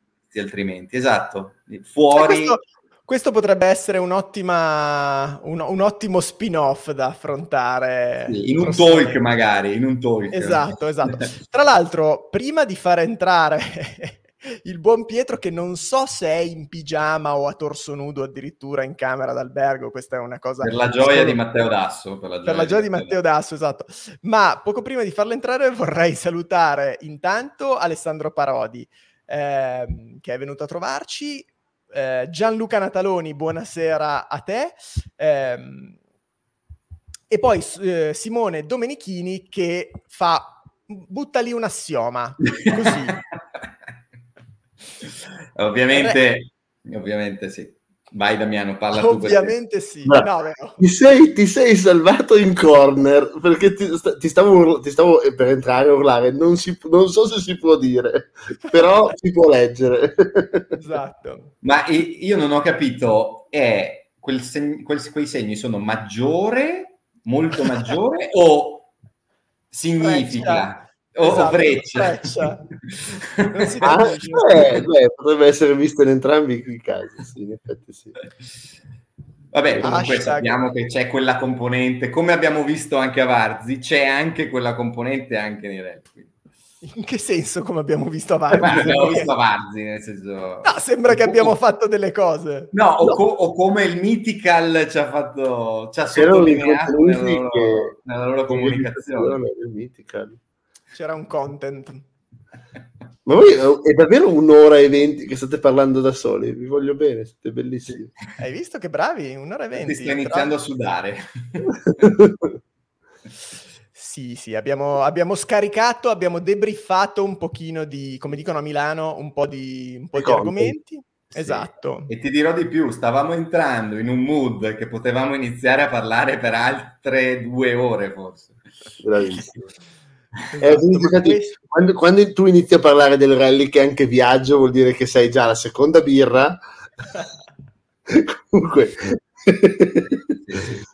altrimenti. Esatto, fuori. Questo, questo potrebbe essere un'ottima, un, un ottimo spin-off da affrontare. Sì, in un talk magari, in un talk. Esatto, esatto. Tra l'altro, prima di far entrare il buon Pietro che non so se è in pigiama o a torso nudo addirittura in camera d'albergo, questa è una cosa... Per la gioia di Matteo Dasso. Per la gioia, per la gioia di, Matteo Dasso, esatto. Ma poco prima di farlo entrare vorrei salutare intanto Alessandro Parodi, eh, che è venuto a trovarci, eh, Gianluca Nataloni, buonasera a te. Eh, e poi eh, Simone Domenichini che fa butta lì un assioma, così. (laughs) (laughs) ovviamente, ovviamente sì. Vai Damiano, parla tu. Ovviamente sì. No, ti, sei, ti, sei, salvato in corner perché ti, ti, stavo, ti, stavo, per entrare a urlare. Non, si, non, so se si può dire, però si può leggere. (laughs) Esatto. Ma io non ho capito, è quel seg- quel, quei segni sono maggiore, molto maggiore (laughs) o significa? O esatto, freccia. freccia. (laughs) ah, eh, beh, potrebbe essere visto in entrambi i casi, sì, in effetti sì. Vabbè, comunque Hashtag. sappiamo che c'è quella componente, come abbiamo visto anche a Varzi, c'è anche quella componente anche nei rap. In che senso come abbiamo visto a (laughs) Varzi? Beh, abbiamo visto a Varzi, nel senso... No, sembra che abbiamo fatto delle cose. No, o, Co- o, come il Mythical ci ha fatto... ci ha sottolineato nella loro, che... nella loro comunicazione. Il Mythical c'era un content. Ma voi è davvero un'ora e venti che state parlando da soli? Vi voglio bene, siete bellissimi. Hai visto che bravi? Un'ora e venti. Ti sto iniziando a sudare. (laughs) sì, sì, abbiamo, abbiamo, scaricato, abbiamo debriefato un pochino di, come dicono a Milano, un po' di, un po di argomenti. Sì. Esatto. E ti dirò di più, stavamo entrando in un mood che potevamo iniziare a parlare per altre due ore forse. Bravissimo. Esatto, eh, quando, quando, tu inizi a parlare del rally che è anche viaggio, vuol dire che sei già la seconda birra. (laughs) Comunque,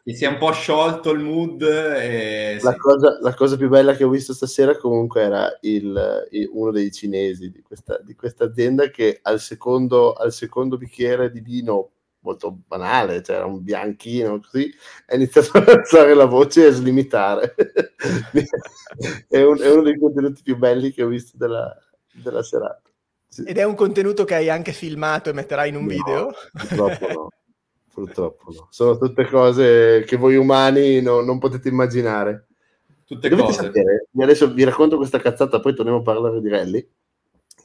ti si è un po' sciolto il mood. E... La, cosa, la, cosa, più bella che ho visto stasera comunque era il, il, uno dei cinesi di questa, di questa azienda che al secondo, al secondo bicchiere di vino molto banale, cioè era un bianchino così, ha iniziato (laughs) ad alzare la voce e a slimitare. (laughs) è, un, è, uno dei contenuti più belli che ho visto della, della serata. Sì. Ed è un contenuto che hai anche filmato e metterai in un no, video? Purtroppo no. (laughs) Purtroppo no. Sono tutte cose che voi umani no, non potete immaginare. tutte Dovete cose. sapere, adesso vi racconto questa cazzata, poi torniamo a parlare di rally,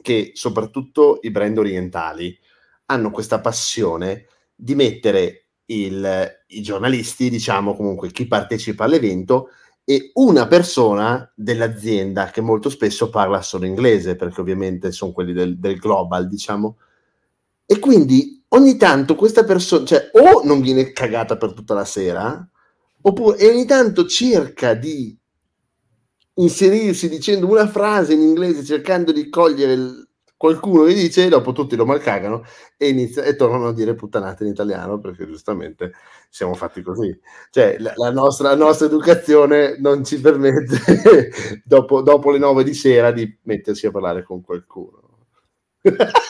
che soprattutto i brand orientali hanno questa passione di mettere il- i giornalisti, diciamo comunque chi partecipa all'evento, e una persona dell'azienda che molto spesso parla solo inglese, perché ovviamente sono quelli del, del global, diciamo. E quindi ogni tanto questa persona, cioè, o non viene cagata per tutta la sera, oppure ogni tanto cerca di inserirsi dicendo una frase in inglese, cercando di cogliere il- qualcuno che dice, dopo tutti lo malcagano e, inizia- e tornano a dire puttanate in italiano, perché giustamente siamo fatti così. Cioè, la, la nostra, la nostra educazione non ci permette, (laughs) dopo, dopo le nove di sera, di mettersi a parlare con qualcuno. (laughs)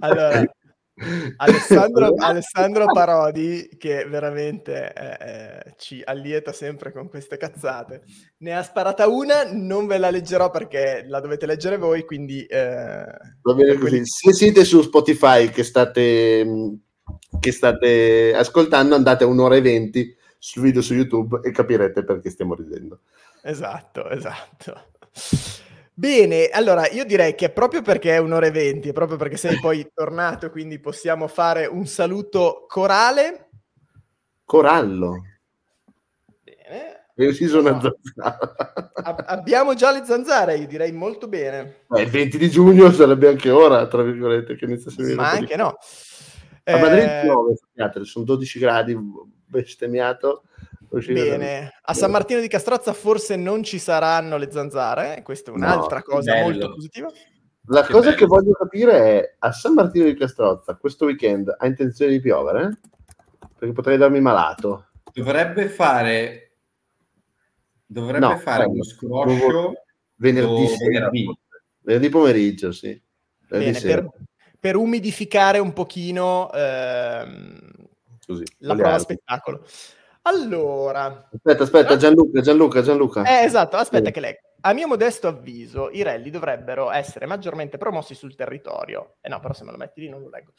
Allora, Alessandro, (laughs) Alessandro Parodi, che veramente eh, ci allieta sempre con queste cazzate, ne ha sparata una, non ve la leggerò perché la dovete leggere voi, quindi... eh, Va bene così. Se siete su Spotify che state, mh, che state ascoltando, andate a un'ora e venti sul video su YouTube e capirete perché stiamo ridendo. Esatto, esatto. Bene, allora io direi che proprio perché è un'ora e venti, proprio perché sei poi (laughs) tornato, quindi possiamo fare un saluto corale. Corallo. Bene. Hai ucciso una No. zanzara. Ab- abbiamo già le zanzare, io direi molto bene. Beh, il 20 di giugno sarebbe anche ora, tra virgolette, che inizia a venire Ma anche no. A Madrid Eh, piove, sappiate, sono 12 gradi, bestemmiato. Bene, a San Martino di Castrozza forse non ci saranno le zanzare, questa è No, un'altra cosa bello. molto positiva. La Che cosa bello. che voglio capire è, a San Martino di Castrozza, questo weekend ha intenzione di piovere? Perché potrei darmi malato. Dovrebbe fare dovrebbe No, fare no, uno non scroscio Venerdì, venerdì. venerdì pomeriggio, sì. Venerdì Bene, per, per umidificare un pochino ehm, così, la prova altre. spettacolo. Allora, Aspetta, aspetta, Gianluca, Gianluca, Gianluca. eh, esatto, aspetta Sì. che leggo. A mio modesto avviso, i rally dovrebbero essere maggiormente promossi sul territorio. Eh no, però se me lo metti lì non lo leggo.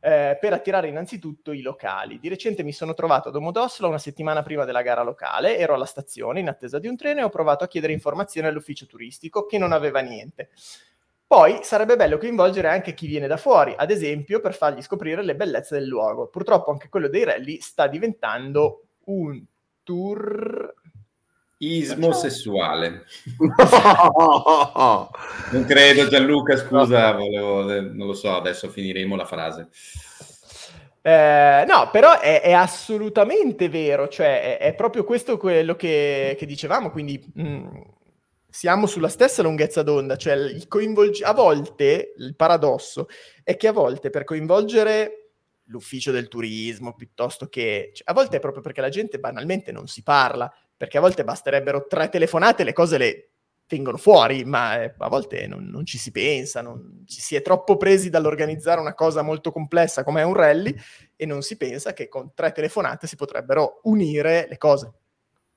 Eh, per attirare innanzitutto i locali. Di recente mi sono trovato a Domodossola una settimana prima della gara locale, ero alla stazione in attesa di un treno e ho provato a chiedere informazioni all'ufficio turistico che non aveva niente. Poi sarebbe bello coinvolgere anche chi viene da fuori, ad esempio per fargli scoprire le bellezze del luogo. Purtroppo anche quello dei rally sta diventando un tour Ismo sessuale. No! (laughs) Non credo Gianluca, scusa, volevo, non lo so, adesso finiremo la frase. Eh, no, però è, è assolutamente vero, cioè è, è proprio questo quello che, che dicevamo, quindi mh, siamo sulla stessa lunghezza d'onda, cioè il coinvolgi- a volte il paradosso è che a volte per coinvolgere l'ufficio del turismo piuttosto che, cioè, a volte è proprio perché la gente banalmente non si parla, perché a volte basterebbero tre telefonate le cose le vengono fuori, ma eh, a volte non, non ci si pensa, non, ci si è troppo presi dall'organizzare una cosa molto complessa come è un rally e non si pensa che con tre telefonate si potrebbero unire le cose.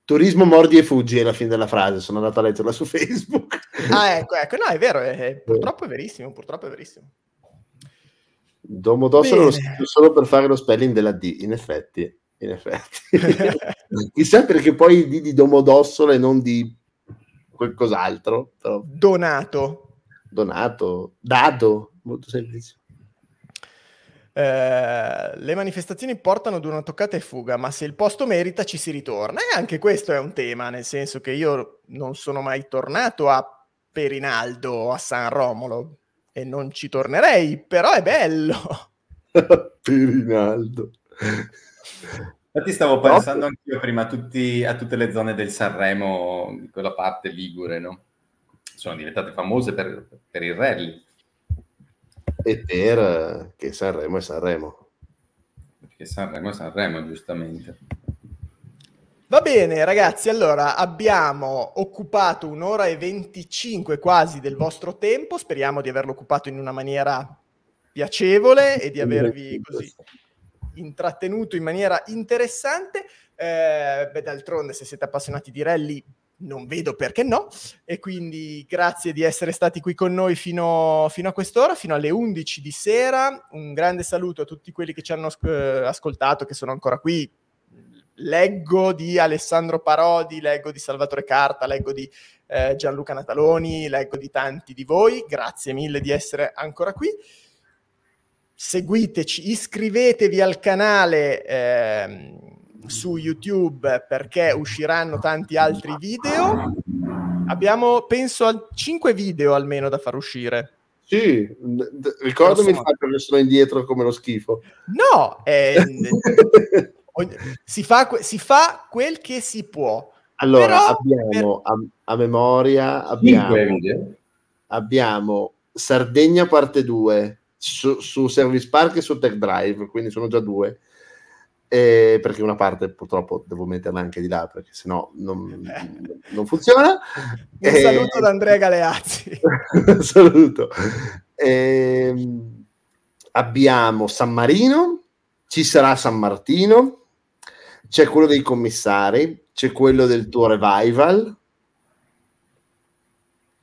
Turismo mordi e fuggi è la fine della frase, sono andato a leggerla su (laughs) Facebook. Ah, ecco, ecco, no, è vero, è- è- purtroppo è verissimo, purtroppo è verissimo. Domodossolo lo scrivo solo per fare lo spelling della D, in effetti. In effetti. (laughs) Chissà perché poi D di Domodossolo e non di qualcos'altro. Però Donato. donato, dato, molto semplice. Eh, le manifestazioni portano ad una toccata e fuga, ma se il posto merita ci si ritorna. E anche questo è un tema, nel senso che io non sono mai tornato a Perinaldo o a San Romolo e non ci tornerei, però è bello. (laughs) Pirinaldo. Infatti stavo pensando anch'io prima a, tutti- a tutte le zone del Sanremo, di quella parte ligure, no? Sono diventate famose per, per il rally, E per eh, che Sanremo è Sanremo. perché Sanremo è Sanremo, giustamente. Va bene, ragazzi, allora abbiamo occupato un'ora e 25 quasi del vostro tempo. Speriamo di averlo occupato in una maniera piacevole e di avervi così intrattenuto in maniera interessante. Eh, beh, d'altronde, se siete appassionati di rally, non vedo perché no. E quindi grazie di essere stati qui con noi fino, fino a quest'ora, fino alle 11 di sera. Un grande saluto a tutti quelli che ci hanno eh, ascoltato, che sono ancora qui. Leggo di Alessandro Parodi, leggo di Salvatore Carta, leggo di eh, Gianluca Nataloni, leggo di tanti di voi, grazie mille di essere ancora qui. Seguiteci, iscrivetevi al canale eh, su YouTube perché usciranno tanti altri video. Abbiamo, penso, a 5 video almeno da far uscire. Sì, d- ricordami fatto che sono indietro come lo schifo. No, eh, (laughs) si, fa, si, fa, quel che si può. Allora, Però, abbiamo per... a, a, memoria, abbiamo, abbiamo Sardegna parte 2 su, su, Service Park e su Tech Drive, quindi sono già due. Eh, perché una parte purtroppo devo metterla anche di là perché sennò non, (laughs) non funziona. Un eh, saluto da Andrea Galeazzi. (laughs) saluto. Eh, abbiamo San Marino, ci sarà San Martino, c'è quello dei commissari, c'è quello del tuo revival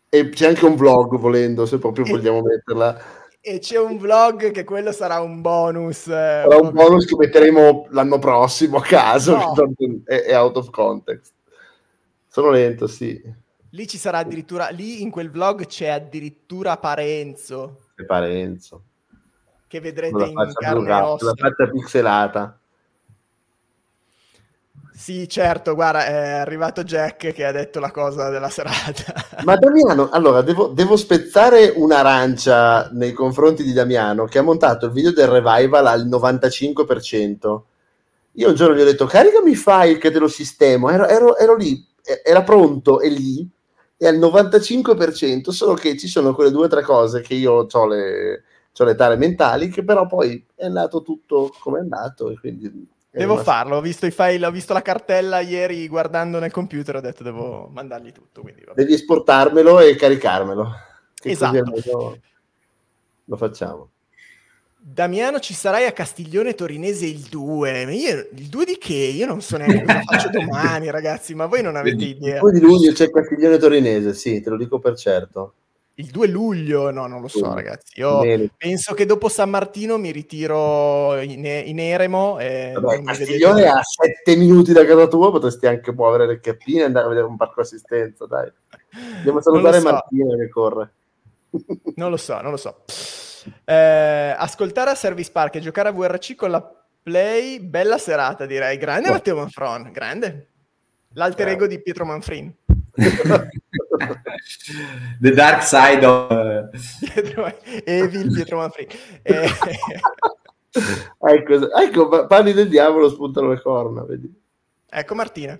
e c'è anche un vlog volendo, se proprio vogliamo metterla. E c'è un vlog che quello sarà un bonus. Eh, sarà un bonus che metteremo l'anno prossimo a caso, no. (laughs) è, è out of context. Sono lento, sì. Lì ci sarà addirittura, lì in quel vlog c'è addirittura Parenzo. C'è Parenzo. Che vedrete in carne e ossa. La faccia pixelata. Sì, certo, guarda, è arrivato Jack che ha detto la cosa della serata. Ma Damiano, allora, devo, devo, spezzare un'arancia nei confronti di Damiano che ha montato il video del revival al 95%. Io un giorno gli ho detto, caricami il file che te lo sistemo. Ero, ero, ero lì, era pronto e lì, e al 95%, solo che ci sono quelle due o tre cose che io ho le, le tare mentali, che però poi è andato tutto come è andato, e quindi Devo farlo, ho visto i file, ho visto la cartella ieri guardando nel computer, ho detto devo mandargli tutto. Devi esportarmelo e caricarmelo. esatto. Lo, lo facciamo. Damiano, ci sarai a Castiglione Torinese il 2. Io, il 2 di che? Io non so neanche cosa faccio domani, (laughs) ragazzi, ma voi non avete idea. Il 2 di luglio c'è Castiglione Torinese, sì, te lo dico per certo. Il 2 luglio, no, non lo so, ragazzi. Io Bene. penso che dopo San Martino mi ritiro in, in Eremo. E Vabbè, Castiglione è a 7 minuti da casa tua, potresti anche muovere le cappine e andare a vedere un parco assistenza, dai. Andiamo a (laughs) salutare so. Martina che corre. (laughs) non lo so, non lo so. Eh, ascoltare a Service Park e giocare a VRC con la Play, bella serata direi. Grande oh. Matteo Manfron, grande. L'alter ego di Pietro Manfrin. (laughs) The Dark Side of... (laughs) Evil Pietro Manfredi. (laughs) Eh... ecco, ecco, parli del diavolo, spuntano le corna, vedi? Ecco Martina.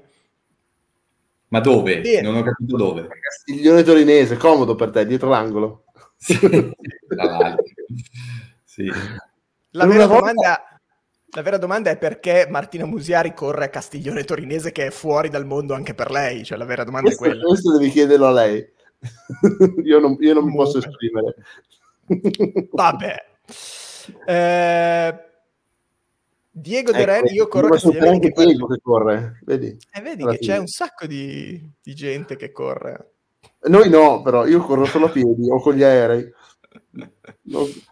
Ma dove? Bene. Non ho capito dove. Castiglione torinese, comodo per te, dietro l'angolo. Sì, sì. La vera domanda... La vera domanda è perché Martina Musiari corre a Castiglione Torinese che è fuori dal mondo anche per lei? Cioè la vera domanda questo, è quella. Questo devi chiederlo a lei. (laughs) io non, io non mi posso esprimere. Vabbè. Eh, Diego ecco, De Ren, io corro a Castiglione anche Diego che corre, vedi? Eh, vedi che fine. c'è un sacco di, di gente che corre. Noi no, però io corro solo a piedi o con gli aerei.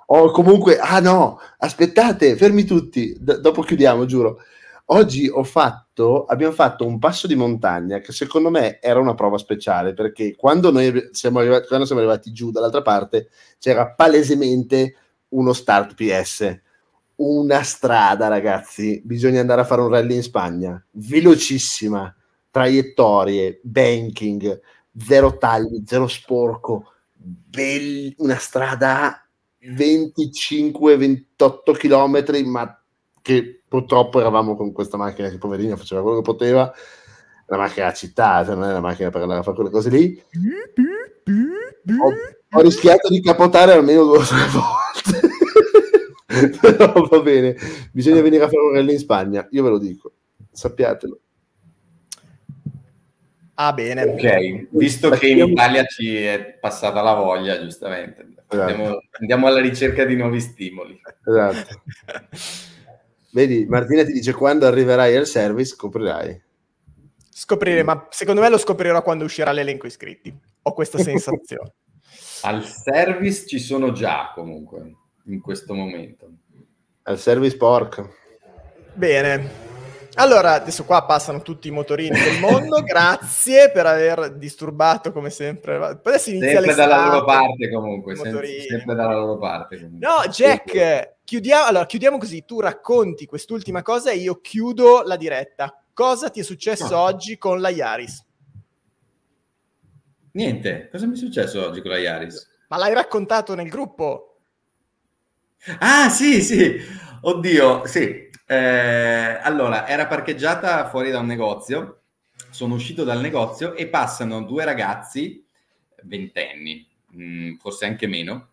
O comunque, ah no, aspettate, fermi tutti, D- dopo chiudiamo, giuro. Oggi fatto, abbiamo fatto un passo di montagna che secondo me era una prova speciale perché quando noi siamo arrivati, quando siamo arrivati giù dall'altra parte c'era palesemente uno start PS. Una strada, ragazzi, bisogna andare a fare un rally in Spagna, velocissima, traiettorie, banking, zero tagli, zero sporco, be- una strada 25-28 km, ma che purtroppo eravamo con questa macchina che poverina faceva quello che poteva, la macchina da città, cioè non è la macchina per andare a fare quelle cose lì. Ho, ho rischiato di capotare almeno due o tre (laughs) volte. Però va bene, bisogna venire a fare un rally in Spagna, io ve lo dico, sappiatelo. Ah, bene. Ok, visto che in Italia ci è passata la voglia, giustamente, esatto. andiamo, andiamo, alla ricerca di nuovi stimoli. Esatto. (laughs) Vedi, Martina ti dice quando arriverai al service scoprirai. Scoprire, ma secondo me lo scoprirò quando uscirà l'elenco iscritti. Ho questa (laughs) sensazione. al service ci sono già comunque in questo momento. Al service pork. Bene. Allora, adesso qua passano tutti i motorini del mondo, (laughs) grazie per aver disturbato come sempre. Adesso inizia sempre dalla loro parte comunque, sempre, sempre, dalla loro parte. Comunque. No, Jack, chiudiamo, allora, chiudiamo così, tu racconti quest'ultima cosa e io chiudo la diretta. Cosa ti è successo no. oggi con la Yaris? Niente, cosa mi è successo oggi con la Yaris? Ma l'hai raccontato nel gruppo? Ah, sì, sì. Oddio, sì. Eh, allora, era parcheggiata fuori da un negozio, sono uscito dal negozio e passano due ragazzi, ventenni, mh, mm, forse anche meno,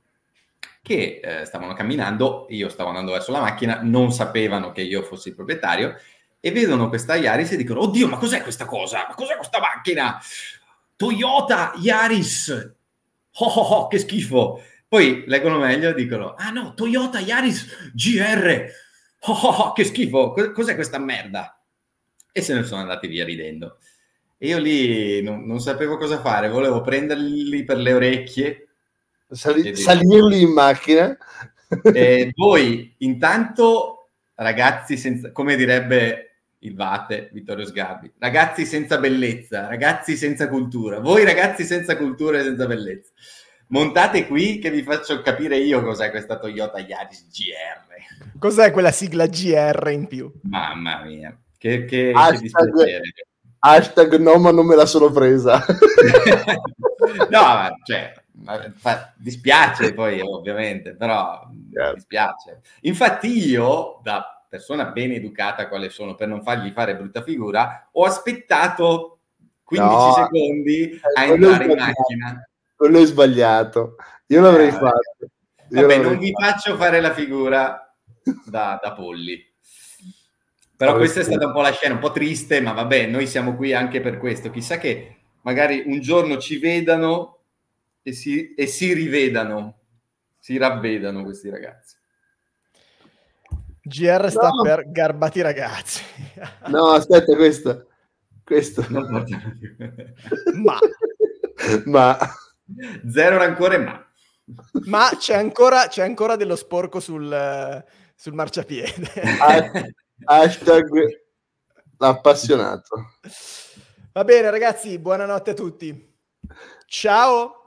che eh, stavano camminando, io stavo andando verso la macchina, non sapevano che io fossi il proprietario e vedono questa Yaris e dicono, oddio, ma cos'è questa cosa? Ma cos'è questa macchina? Toyota Yaris! Oh, oh, oh, che schifo! Poi leggono meglio e dicono, ah no, Toyota Yaris GR! Oh, oh, oh, che schifo, cos'è questa merda? E se ne sono andati via ridendo. E io lì non, non sapevo cosa fare, volevo prenderli per le orecchie. Sali, salirli in macchina. E (laughs) voi, intanto, ragazzi, senza, come direbbe il Vate, Vittorio Sgarbi, ragazzi senza bellezza, ragazzi senza cultura, voi ragazzi senza cultura e senza bellezza montate qui che vi faccio capire io cos'è questa Toyota Yaris GR. Cos'è quella sigla GR in più? Mamma mia, che, che, hashtag, che hashtag no ma non me la sono presa. (laughs) no, cioè, fa, dispiace poi ovviamente, però yeah. dispiace. Infatti io, da persona ben educata quale sono, per non fargli fare brutta figura, ho aspettato 15 no, secondi a entrare in macchina quello è sbagliato. Io l'avrei eh, fatto. Io Vabbè, non vi fatto. faccio fare la figura da, da polli. Però questa è stata un po' la scena, un po' triste, ma vabbè, noi siamo qui anche per questo. Chissà che magari un giorno ci vedano e si, e si rivedano, si ravvedano questi ragazzi. GR sta no. per garbati ragazzi. no, aspetta, questo. questo. (laughs) ma. ma. (laughs) Zero rancore, ma. Ma c'è ancora, c'è ancora dello sporco sul, sul marciapiede. (laughs) Hashtag appassionato. Va bene, ragazzi, buonanotte a tutti. Ciao.